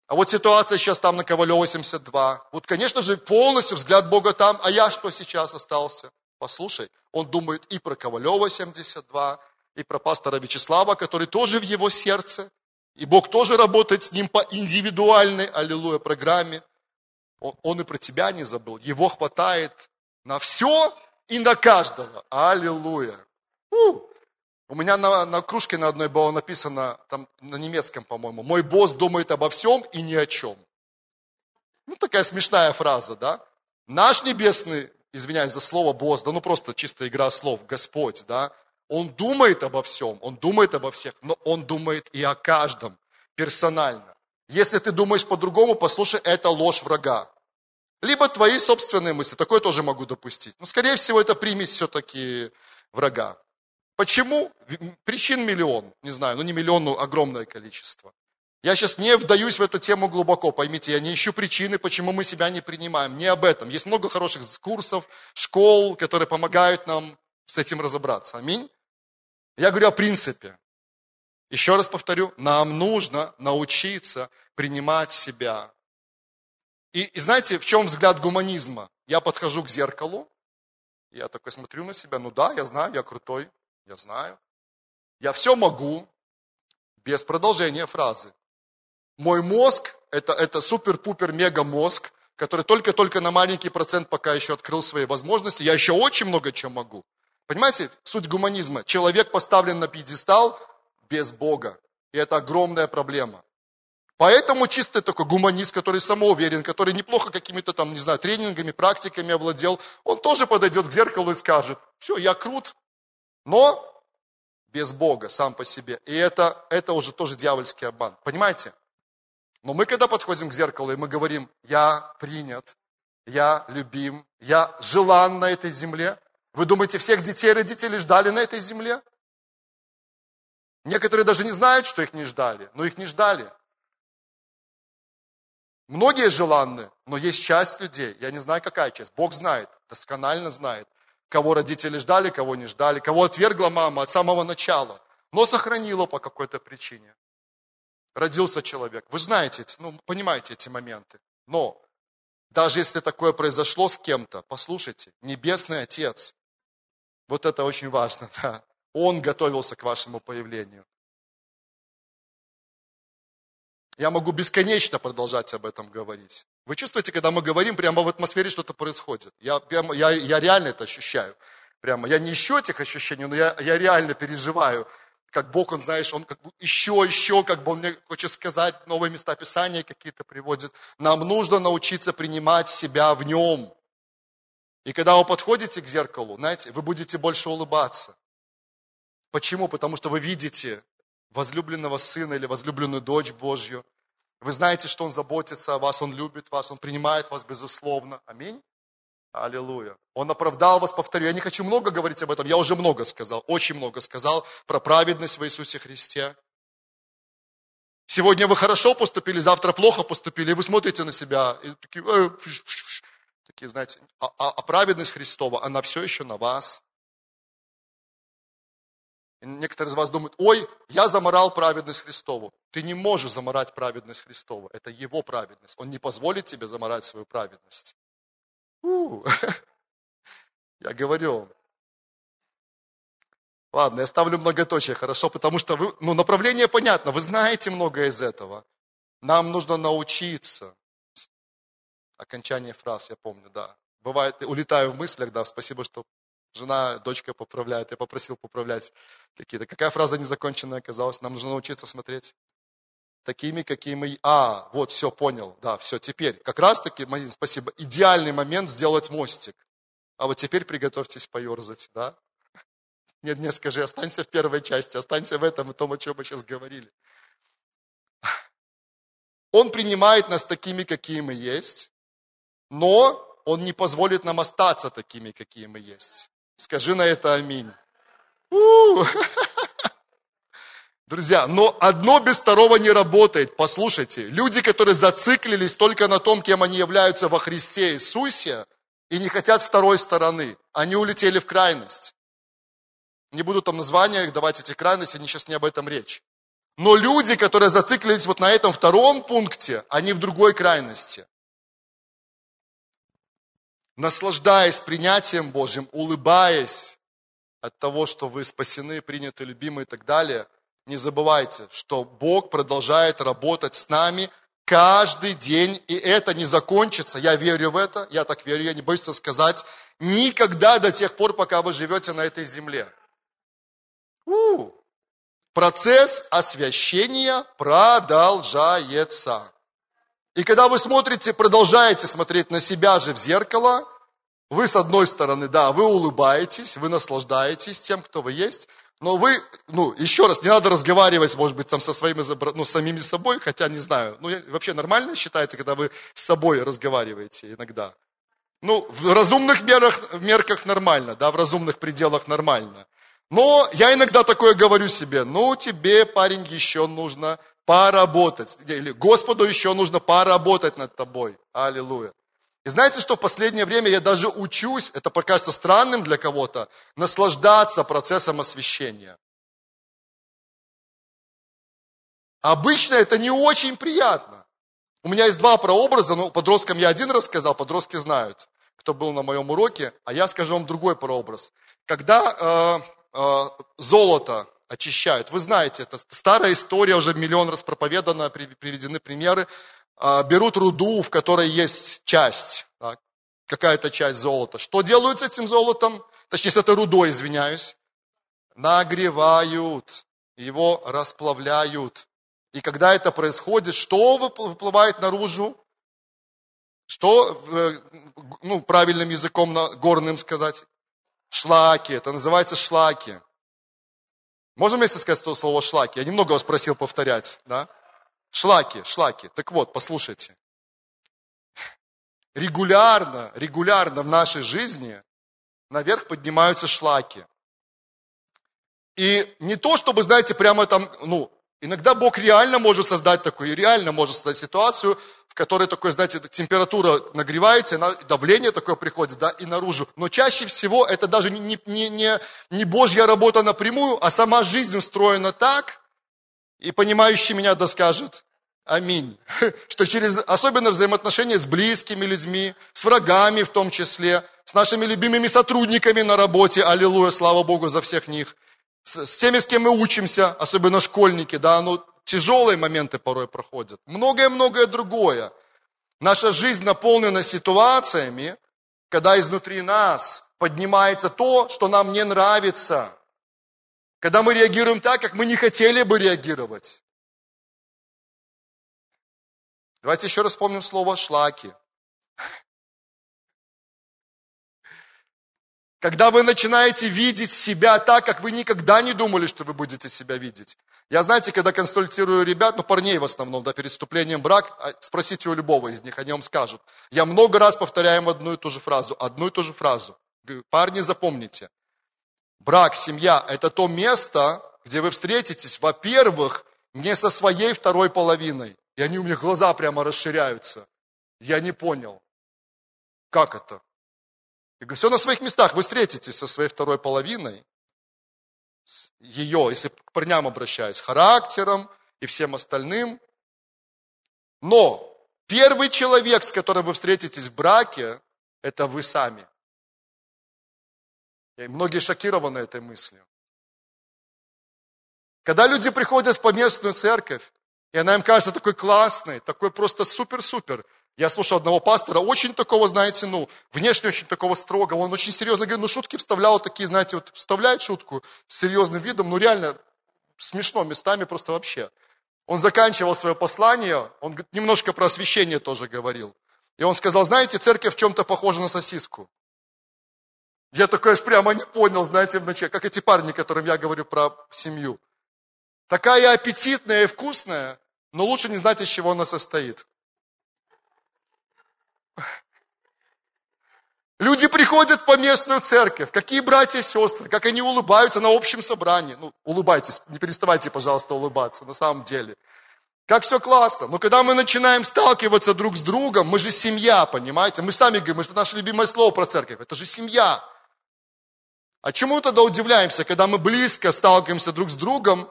А вот ситуация сейчас там на Ковалева 82. Вот, конечно же, полностью взгляд Бога там, а я что сейчас остался? Послушай, он думает и про Ковалева 72, и про пастора Вячеслава, который тоже в его сердце. И Бог тоже работает с ним по индивидуальной, аллилуйя, программе. Он, он и про тебя не забыл. Его хватает на все и на каждого. Аллилуйя. У, У меня на, на кружке на одной было написано, там на немецком, по-моему, «Мой босс думает обо всем и ни о чем». Ну, такая смешная фраза, да? Наш небесный, извиняюсь за слово, босс, да ну просто чистая игра слов, Господь, да? Он думает обо всем, он думает обо всех, но он думает и о каждом персонально. Если ты думаешь по-другому, послушай, это ложь врага. Либо твои собственные мысли, такое тоже могу допустить. Но, скорее всего, это примесь все-таки врага. Почему? Причин миллион, не знаю, ну не миллион, но огромное количество. Я сейчас не вдаюсь в эту тему глубоко, поймите, я не ищу причины, почему мы себя не принимаем, не об этом. Есть много хороших курсов, школ, которые помогают нам с этим разобраться. Аминь. Я говорю о принципе. Еще раз повторю, нам нужно научиться принимать себя. И, и знаете, в чем взгляд гуманизма? Я подхожу к зеркалу, я такой смотрю на себя, ну да, я знаю, я крутой, я знаю. Я все могу, без продолжения фразы. Мой мозг, это, это супер-пупер-мега мозг, который только-только на маленький процент пока еще открыл свои возможности. Я еще очень много чем могу. Понимаете, суть гуманизма. Человек поставлен на пьедестал без Бога. И это огромная проблема. Поэтому чисто такой гуманист, который самоуверен, который неплохо какими-то там, не знаю, тренингами, практиками овладел, он тоже подойдет к зеркалу и скажет, все, я крут, но без Бога сам по себе. И это, это уже тоже дьявольский обман. Понимаете? Но мы когда подходим к зеркалу, и мы говорим, я принят, я любим, я желан на этой земле. Вы думаете, всех детей родители ждали на этой земле? Некоторые даже не знают, что их не ждали, но их не ждали. Многие желанны, но есть часть людей, я не знаю, какая часть, Бог знает, досконально знает, кого родители ждали, кого не ждали, кого отвергла мама от самого начала, но сохранила по какой-то причине. Родился человек. Вы знаете, ну, понимаете эти моменты. Но даже если такое произошло с кем-то, послушайте, Небесный Отец, вот это очень важно, да, Он готовился к вашему появлению. Я могу бесконечно продолжать об этом говорить. Вы чувствуете, когда мы говорим, прямо в атмосфере что-то происходит. Я, прямо, я, я реально это ощущаю. Прямо. Я не ищу этих ощущений, но я, я реально переживаю, как Бог, Он, знаешь, Он как бы еще, еще, как бы Он мне хочет сказать, новые места Писания какие-то приводит. Нам нужно научиться принимать себя в Нем. И когда вы подходите к зеркалу, знаете, вы будете больше улыбаться. Почему? Потому что вы видите возлюбленного сына или возлюбленную дочь Божью. Вы знаете, что Он заботится о вас, Он любит вас, Он принимает вас безусловно. Аминь. Аллилуйя. Он оправдал вас, повторю. Я не хочу много говорить об этом, я уже много сказал, очень много сказал про праведность в Иисусе Христе. Сегодня вы хорошо поступили, завтра плохо поступили, и вы смотрите на себя, и такие, э, такие знаете, а, а, а праведность Христова, она все еще на вас. И некоторые из вас думают, ой, я заморал праведность Христову. Ты не можешь заморать праведность Христову. Это Его праведность. Он не позволит тебе заморать свою праведность. У-у-у. Я говорю. Ладно, я ставлю многоточие, хорошо, потому что вы, ну, направление понятно, вы знаете многое из этого. Нам нужно научиться. Окончание фраз, я помню, да. Бывает, улетаю в мыслях, да, спасибо, что Жена, дочка поправляет, я попросил поправлять какие-то. Какая фраза незаконченная оказалась? Нам нужно научиться смотреть такими, какие мы... А, вот, все, понял. Да, все, теперь. Как раз таки, спасибо, идеальный момент сделать мостик. А вот теперь приготовьтесь поерзать, да? Нет, не скажи, останься в первой части, останься в этом и том, о чем мы сейчас говорили. Он принимает нас такими, какие мы есть, но Он не позволит нам остаться такими, какие мы есть. Скажи на это аминь. У-у-у. Друзья, но одно без второго не работает. Послушайте, люди, которые зациклились только на том, кем они являются во Христе Иисусе, и не хотят второй стороны, они улетели в крайность. Не буду там названия их давать эти крайности, они сейчас не об этом речь. Но люди, которые зациклились вот на этом втором пункте, они в другой крайности наслаждаясь принятием Божьим, улыбаясь от того, что вы спасены, приняты, любимы и так далее, не забывайте, что Бог продолжает работать с нами каждый день, и это не закончится. Я верю в это, я так верю, я не боюсь это сказать. Никогда до тех пор, пока вы живете на этой земле. У, Процесс освящения продолжается. И когда вы смотрите, продолжаете смотреть на себя же в зеркало, вы с одной стороны, да, вы улыбаетесь, вы наслаждаетесь тем, кто вы есть, но вы, ну, еще раз, не надо разговаривать, может быть, там со своими, ну, самими собой, хотя не знаю. Ну, вообще нормально считается, когда вы с собой разговариваете иногда. Ну, в разумных мерах, мерках нормально, да, в разумных пределах нормально. Но я иногда такое говорю себе, ну, тебе, парень, еще нужно поработать. Или Господу еще нужно поработать над тобой. Аллилуйя. И знаете, что в последнее время я даже учусь, это покажется странным для кого-то, наслаждаться процессом освящения. Обычно это не очень приятно. У меня есть два прообраза, но подросткам я один рассказал, подростки знают, кто был на моем уроке, а я скажу вам другой прообраз. Когда э, э, золото очищают, вы знаете, это старая история, уже миллион раз проповедана, приведены примеры, э, берут руду, в которой есть часть, какая-то часть золота. Что делают с этим золотом? Точнее, с этой рудой, извиняюсь. Нагревают, его расплавляют. И когда это происходит, что выплывает наружу? Что, э, ну, правильным языком горным сказать? Шлаки. Это называется шлаки. Можем вместе сказать это слово шлаки? Я немного вас просил повторять, да? Шлаки, шлаки. Так вот, послушайте. Регулярно, регулярно в нашей жизни наверх поднимаются шлаки. И не то, чтобы, знаете, прямо там, ну, Иногда Бог реально может создать такую, реально может создать ситуацию, в которой такой, знаете, температура нагревается, давление такое приходит, да, и наружу. Но чаще всего это даже не, не, не, не Божья работа напрямую, а сама жизнь устроена так, и понимающий меня да скажет, аминь, что через особенно взаимоотношения с близкими людьми, с врагами в том числе, с нашими любимыми сотрудниками на работе, аллилуйя, слава Богу за всех них – с, теми, с кем мы учимся, особенно школьники, да, ну, тяжелые моменты порой проходят. Многое-многое другое. Наша жизнь наполнена ситуациями, когда изнутри нас поднимается то, что нам не нравится. Когда мы реагируем так, как мы не хотели бы реагировать. Давайте еще раз вспомним слово «шлаки». Когда вы начинаете видеть себя так, как вы никогда не думали, что вы будете себя видеть. Я, знаете, когда консультирую ребят, ну, парней в основном, да, перед вступлением в брак, а, спросите у любого из них, они вам скажут. Я много раз повторяю одну и ту же фразу, одну и ту же фразу. Парни, запомните. Брак, семья – это то место, где вы встретитесь, во-первых, не со своей второй половиной. И они у меня глаза прямо расширяются. Я не понял. Как это? Говорю, все на своих местах. Вы встретитесь со своей второй половиной, ее, если к парням обращаюсь, характером и всем остальным. Но первый человек, с которым вы встретитесь в браке, это вы сами. И многие шокированы этой мыслью. Когда люди приходят в поместную церковь, и она им кажется такой классной, такой просто супер-супер, я слушал одного пастора, очень такого, знаете, ну, внешне очень такого строгого, он очень серьезно говорит, ну, шутки вставлял такие, знаете, вот вставляет шутку с серьезным видом, ну, реально смешно местами просто вообще. Он заканчивал свое послание, он немножко про освящение тоже говорил. И он сказал, знаете, церковь в чем-то похожа на сосиску. Я такой аж прямо не понял, знаете, вначале, как эти парни, которым я говорю про семью. Такая аппетитная и вкусная, но лучше не знать, из чего она состоит. Люди приходят по местную церковь, какие братья и сестры, как они улыбаются на общем собрании. Ну, улыбайтесь, не переставайте, пожалуйста, улыбаться, на самом деле. Как все классно. Но когда мы начинаем сталкиваться друг с другом, мы же семья, понимаете? Мы сами говорим, что наше любимое слово про церковь, это же семья. А чему тогда удивляемся, когда мы близко сталкиваемся друг с другом,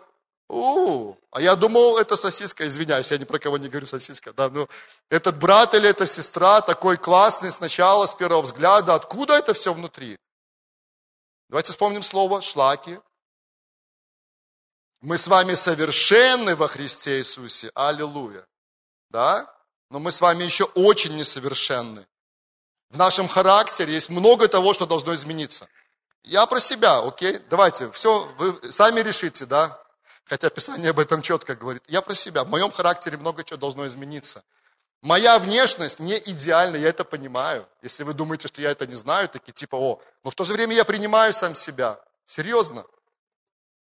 у, а я думал, это сосиска, извиняюсь, я ни про кого не говорю сосиска, да, ну, этот брат или эта сестра такой классный сначала, с первого взгляда, откуда это все внутри? Давайте вспомним слово шлаки. Мы с вами совершенны во Христе Иисусе, аллилуйя, да? Но мы с вами еще очень несовершенны. В нашем характере есть много того, что должно измениться. Я про себя, окей? Давайте, все, вы сами решите, да? Хотя Писание об этом четко говорит. Я про себя. В моем характере много чего должно измениться. Моя внешность не идеальна, я это понимаю. Если вы думаете, что я это не знаю, такие типа, о, но в то же время я принимаю сам себя. Серьезно.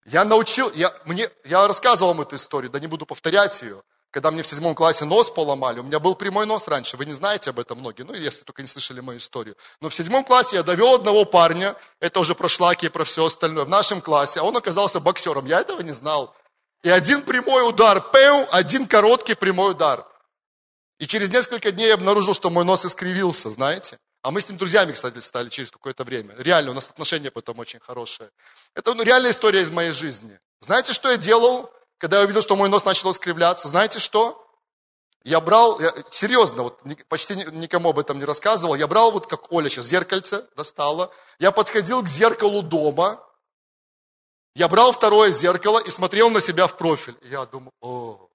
Я научил, я, мне, я рассказывал вам эту историю, да не буду повторять ее. Когда мне в седьмом классе нос поломали, у меня был прямой нос раньше, вы не знаете об этом многие, ну, если только не слышали мою историю. Но в седьмом классе я довел одного парня, это уже про шлаки и про все остальное, в нашем классе, а он оказался боксером, я этого не знал. И один прямой удар, пэу, один короткий прямой удар. И через несколько дней я обнаружил, что мой нос искривился, знаете. А мы с ним друзьями, кстати, стали через какое-то время. Реально, у нас отношения потом очень хорошие. Это ну, реальная история из моей жизни. Знаете, что я делал, когда я увидел, что мой нос начал искривляться? Знаете что? Я брал, я, серьезно, вот почти никому об этом не рассказывал, я брал вот как Оля сейчас зеркальце достала, я подходил к зеркалу дома, я брал второе зеркало и смотрел на себя в профиль. И я думал, о.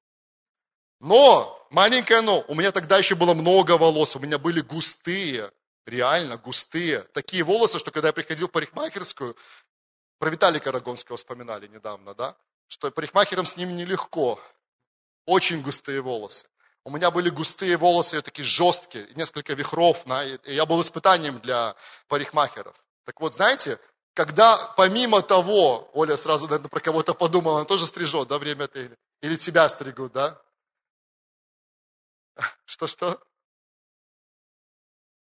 Но, маленькое но, у меня тогда еще было много волос, у меня были густые, реально густые. Такие волосы, что когда я приходил в парикмахерскую, про Виталика Рогонского вспоминали недавно, да? Что парикмахерам с ним нелегко. Очень густые волосы. У меня были густые волосы, такие жесткие, несколько вихров. Да? И я был испытанием для парикмахеров. Так вот, знаете, когда помимо того, Оля сразу, наверное, про кого-то подумала, она тоже стрижет, да, время это или, или тебя стригут, да? Что-что?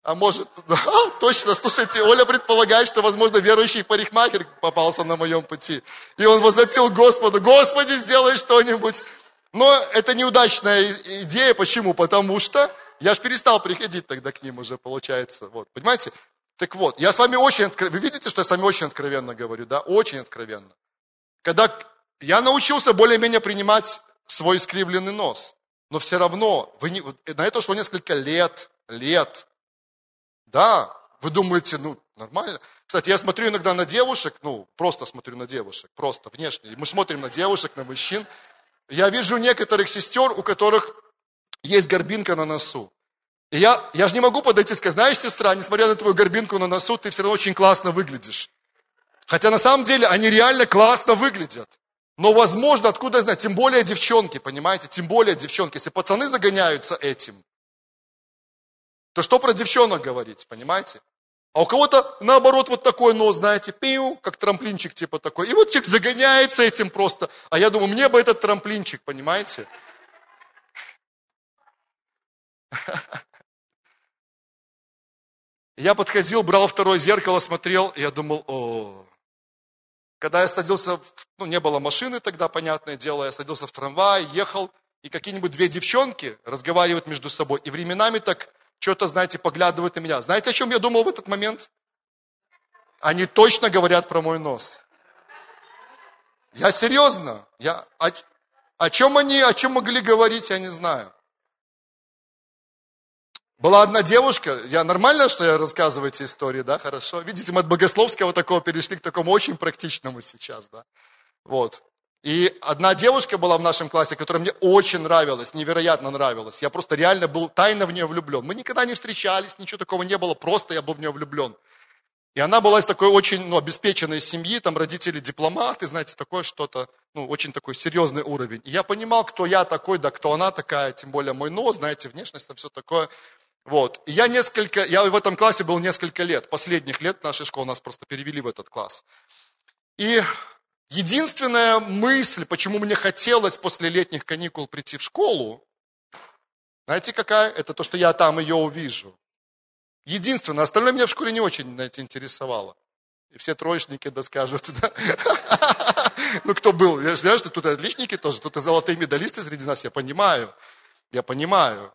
А может, да, точно, слушайте, Оля предполагает, что, возможно, верующий парикмахер попался на моем пути. И он возопил Господу, Господи, сделай что-нибудь. Но это неудачная идея. Почему? Потому что я же перестал приходить тогда к ним уже, получается. Вот, понимаете? Так вот, я с вами очень откровенно, вы видите, что я с вами очень откровенно говорю, да? Очень откровенно. Когда я научился более-менее принимать свой искривленный нос, но все равно, вы не, на это ушло несколько лет, лет, да, вы думаете, ну, нормально. Кстати, я смотрю иногда на девушек, ну, просто смотрю на девушек, просто внешне. Мы смотрим на девушек, на мужчин. Я вижу некоторых сестер, у которых есть горбинка на носу. И я, я же не могу подойти и сказать, знаешь, сестра, несмотря на твою горбинку на носу, ты все равно очень классно выглядишь. Хотя на самом деле они реально классно выглядят. Но возможно, откуда я знаю, тем более девчонки, понимаете, тем более девчонки. Если пацаны загоняются этим, то что про девчонок говорить, понимаете? А у кого-то наоборот вот такой нос, знаете, пиу, как трамплинчик типа такой. И вот человек загоняется этим просто. А я думаю, мне бы этот трамплинчик, понимаете? Я подходил, брал второе зеркало, смотрел, и я думал, о. Когда я садился, ну, не было машины тогда, понятное дело, я садился в трамвай, ехал, и какие-нибудь две девчонки разговаривают между собой, и временами так что-то, знаете, поглядывают на меня. Знаете, о чем я думал в этот момент? Они точно говорят про мой нос. Я серьезно. Я, о, о чем они, о чем могли говорить, я не знаю. Была одна девушка, я нормально, что я рассказываю эти истории, да, хорошо? Видите, мы от богословского такого перешли к такому очень практичному сейчас, да. Вот. И одна девушка была в нашем классе, которая мне очень нравилась, невероятно нравилась. Я просто реально был тайно в нее влюблен. Мы никогда не встречались, ничего такого не было, просто я был в нее влюблен. И она была из такой очень ну, обеспеченной семьи, там родители дипломаты, знаете, такое что-то, ну, очень такой серьезный уровень. И я понимал, кто я такой, да кто она такая, тем более мой нос, знаете, внешность, там все такое. Вот. И я несколько, я в этом классе был несколько лет, последних лет нашей школы нас просто перевели в этот класс. И Единственная мысль, почему мне хотелось после летних каникул прийти в школу, знаете какая? Это то, что я там ее увижу. Единственное, остальное меня в школе не очень, знаете, интересовало. И все троечники да скажут, да? Ну, кто был? Я знаю, что тут отличники тоже, тут и золотые медалисты среди нас, я понимаю. Я понимаю.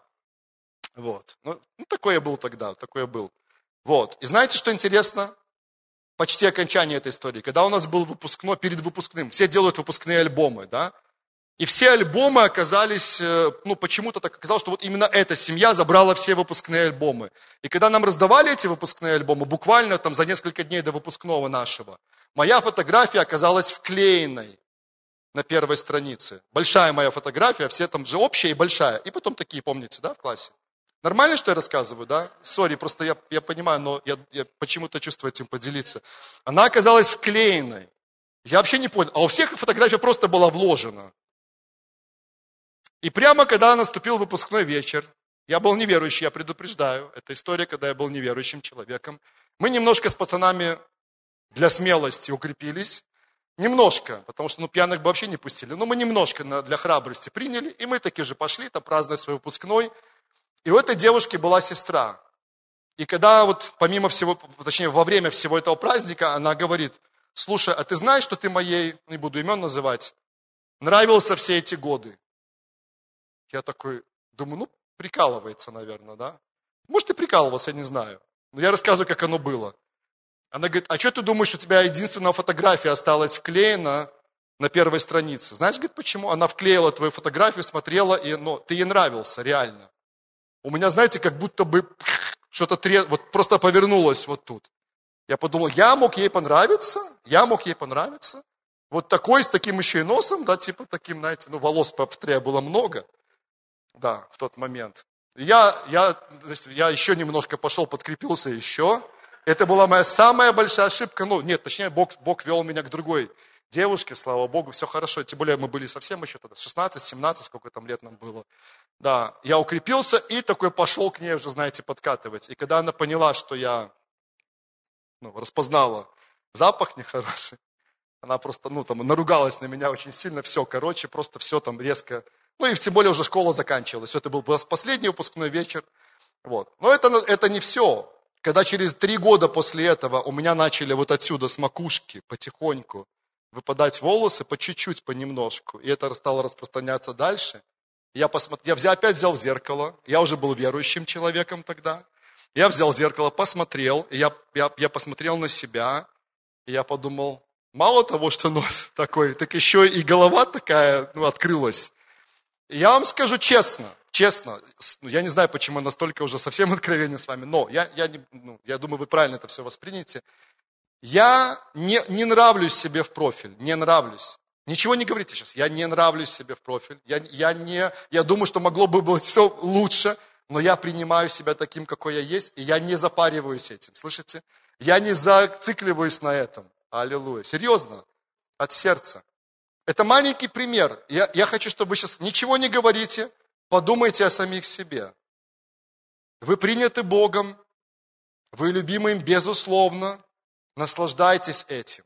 Вот. Ну, ну такой я был тогда, такой я был. Вот. И знаете, что интересно? Почти окончание этой истории, когда у нас был выпускной, перед выпускным, все делают выпускные альбомы, да, и все альбомы оказались, э, ну, почему-то так оказалось, что вот именно эта семья забрала все выпускные альбомы. И когда нам раздавали эти выпускные альбомы, буквально там за несколько дней до выпускного нашего, моя фотография оказалась вклеенной на первой странице. Большая моя фотография, все там же общая и большая. И потом такие, помните, да, в классе? Нормально, что я рассказываю, да? Сори, просто я, я понимаю, но я, я почему-то чувствую этим поделиться. Она оказалась вклеенной. Я вообще не понял. А у всех фотография просто была вложена. И прямо когда наступил выпускной вечер, я был неверующий, я предупреждаю. Это история, когда я был неверующим человеком. Мы немножко с пацанами для смелости укрепились. Немножко, потому что ну, пьяных бы вообще не пустили. Но мы немножко для храбрости приняли. И мы таки же пошли там праздновать свой выпускной. И у этой девушки была сестра. И когда вот помимо всего, точнее во время всего этого праздника, она говорит, слушай, а ты знаешь, что ты моей, не буду имен называть, нравился все эти годы? Я такой думаю, ну, прикалывается, наверное, да? Может, и прикалывался, я не знаю. Но я рассказываю, как оно было. Она говорит, а что ты думаешь, у тебя единственная фотография осталась вклеена на первой странице? Знаешь, говорит, почему? Она вклеила твою фотографию, смотрела, и ну, ты ей нравился, реально. У меня, знаете, как будто бы что-то трет, вот просто повернулось вот тут. Я подумал, я мог ей понравиться, я мог ей понравиться. Вот такой, с таким еще и носом, да, типа таким, знаете, ну, волос по было много, да, в тот момент. Я, я, я еще немножко пошел, подкрепился еще. Это была моя самая большая ошибка. Ну, нет, точнее, Бог, Бог вел меня к другой девушке, слава Богу, все хорошо. Тем более мы были совсем еще тогда, 16-17, сколько там лет нам было. Да, я укрепился и такой пошел к ней уже, знаете, подкатывать. И когда она поняла, что я ну, распознала запах нехороший, она просто, ну, там, наругалась на меня очень сильно, все, короче, просто все там резко. Ну, и тем более уже школа заканчивалась. Это был последний выпускной вечер. Вот. Но это, это не все. Когда через три года после этого у меня начали вот отсюда с макушки потихоньку выпадать волосы по чуть-чуть, понемножку, и это стало распространяться дальше, я, посмотрел, я опять взял зеркало, я уже был верующим человеком тогда, я взял зеркало, посмотрел, и я, я, я посмотрел на себя, и я подумал, мало того, что нос такой, так еще и голова такая, ну, открылась. Я вам скажу честно, честно, ну, я не знаю, почему я настолько уже совсем откровенен с вами, но я, я, не, ну, я думаю, вы правильно это все восприняете. Я не, не нравлюсь себе в профиль, не нравлюсь. Ничего не говорите сейчас, я не нравлюсь себе в профиль, я, я, не, я думаю, что могло бы быть все лучше, но я принимаю себя таким, какой я есть, и я не запариваюсь этим, слышите? Я не зацикливаюсь на этом. Аллилуйя. Серьезно, от сердца. Это маленький пример. Я, я хочу, чтобы вы сейчас ничего не говорите, подумайте о самих себе. Вы приняты Богом, вы любимы им безусловно, Наслаждайтесь этим.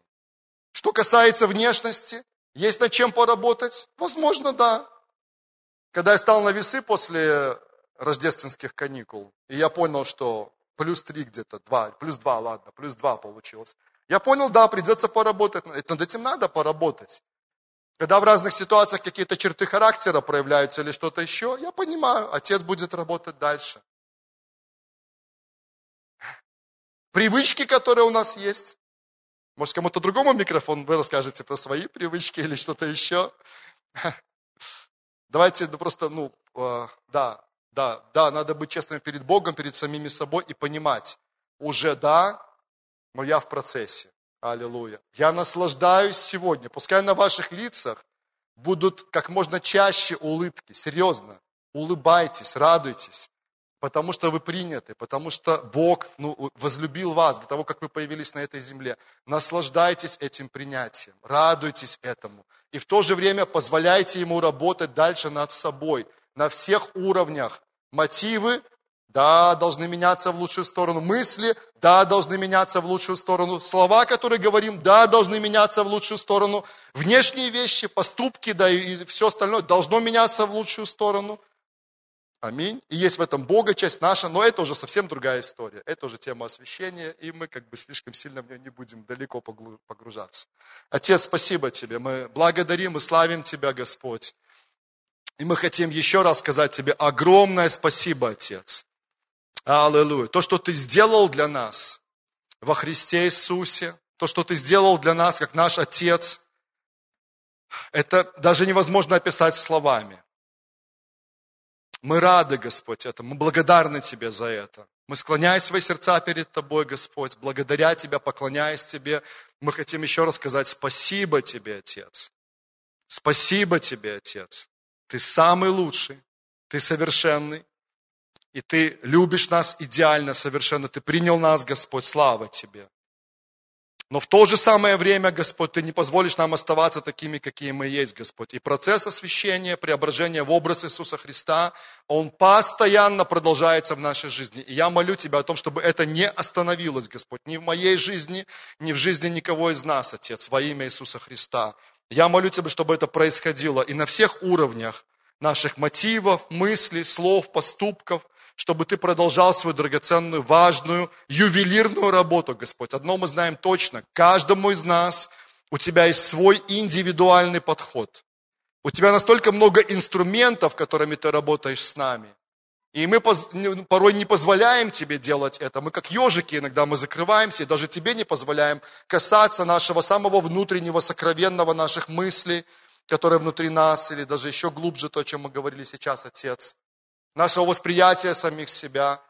Что касается внешности, есть над чем поработать? Возможно, да. Когда я стал на весы после рождественских каникул, и я понял, что плюс три где-то, два, плюс два, ладно, плюс два получилось. Я понял, да, придется поработать. Над этим надо поработать. Когда в разных ситуациях какие-то черты характера проявляются или что-то еще, я понимаю, отец будет работать дальше. привычки, которые у нас есть. Может, кому-то другому микрофон вы расскажете про свои привычки или что-то еще. Давайте просто, ну, э, да, да, да, надо быть честным перед Богом, перед самими собой и понимать, уже да, но я в процессе. Аллилуйя. Я наслаждаюсь сегодня. Пускай на ваших лицах будут как можно чаще улыбки. Серьезно. Улыбайтесь, радуйтесь потому что вы приняты, потому что Бог ну, возлюбил вас до того, как вы появились на этой земле. Наслаждайтесь этим принятием, радуйтесь этому. И в то же время позволяйте Ему работать дальше над собой, на всех уровнях. Мотивы, да, должны меняться в лучшую сторону. Мысли, да, должны меняться в лучшую сторону. Слова, которые говорим, да, должны меняться в лучшую сторону. Внешние вещи, поступки, да, и все остальное должно меняться в лучшую сторону – Аминь. И есть в этом Бога часть наша, но это уже совсем другая история. Это уже тема освящения, и мы как бы слишком сильно в нее не будем далеко погружаться. Отец, спасибо Тебе. Мы благодарим мы славим Тебя, Господь. И мы хотим еще раз сказать Тебе огромное спасибо, Отец. Аллилуйя. То, что Ты сделал для нас во Христе Иисусе, то, что Ты сделал для нас, как наш Отец, это даже невозможно описать словами. Мы рады, Господь, этому. Мы благодарны Тебе за это. Мы склоняем свои сердца перед Тобой, Господь, благодаря Тебя, поклоняясь Тебе. Мы хотим еще раз сказать спасибо Тебе, Отец. Спасибо Тебе, Отец. Ты самый лучший, Ты совершенный, и Ты любишь нас идеально, совершенно. Ты принял нас, Господь, слава Тебе. Но в то же самое время, Господь, Ты не позволишь нам оставаться такими, какие мы есть, Господь. И процесс освящения, преображения в образ Иисуса Христа, он постоянно продолжается в нашей жизни. И я молю Тебя о том, чтобы это не остановилось, Господь, ни в моей жизни, ни в жизни никого из нас, Отец, во имя Иисуса Христа. Я молю Тебя, чтобы это происходило и на всех уровнях наших мотивов, мыслей, слов, поступков, чтобы Ты продолжал свою драгоценную, важную, ювелирную работу, Господь. Одно мы знаем точно, каждому из нас у Тебя есть свой индивидуальный подход. У Тебя настолько много инструментов, которыми Ты работаешь с нами. И мы порой не позволяем Тебе делать это. Мы как ежики иногда мы закрываемся, и даже Тебе не позволяем касаться нашего самого внутреннего, сокровенного наших мыслей, которые внутри нас, или даже еще глубже то, о чем мы говорили сейчас, Отец нашего восприятия самих себя.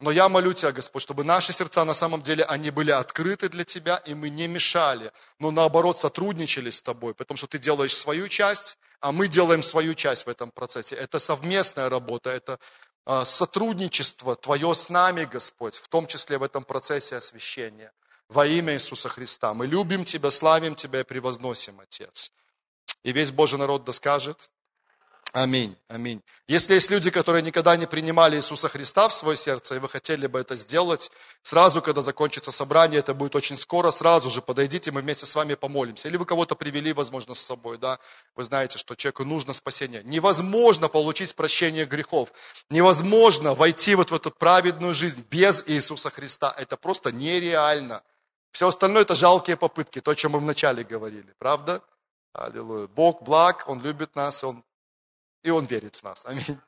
Но я молю Тебя, Господь, чтобы наши сердца на самом деле, они были открыты для Тебя, и мы не мешали, но наоборот сотрудничали с Тобой, потому что Ты делаешь свою часть, а мы делаем свою часть в этом процессе. Это совместная работа, это а, сотрудничество Твое с нами, Господь, в том числе в этом процессе освящения. Во имя Иисуса Христа. Мы любим Тебя, славим Тебя и превозносим, Отец. И весь Божий народ да скажет Аминь, аминь. Если есть люди, которые никогда не принимали Иисуса Христа в свое сердце, и вы хотели бы это сделать, сразу, когда закончится собрание, это будет очень скоро, сразу же подойдите, мы вместе с вами помолимся. Или вы кого-то привели, возможно, с собой, да, вы знаете, что человеку нужно спасение. Невозможно получить прощение грехов, невозможно войти вот в эту праведную жизнь без Иисуса Христа. Это просто нереально. Все остальное это жалкие попытки, то, о чем мы вначале говорили, правда? Аллилуйя. Бог благ, Он любит нас, Он и Он верит в нас. Аминь.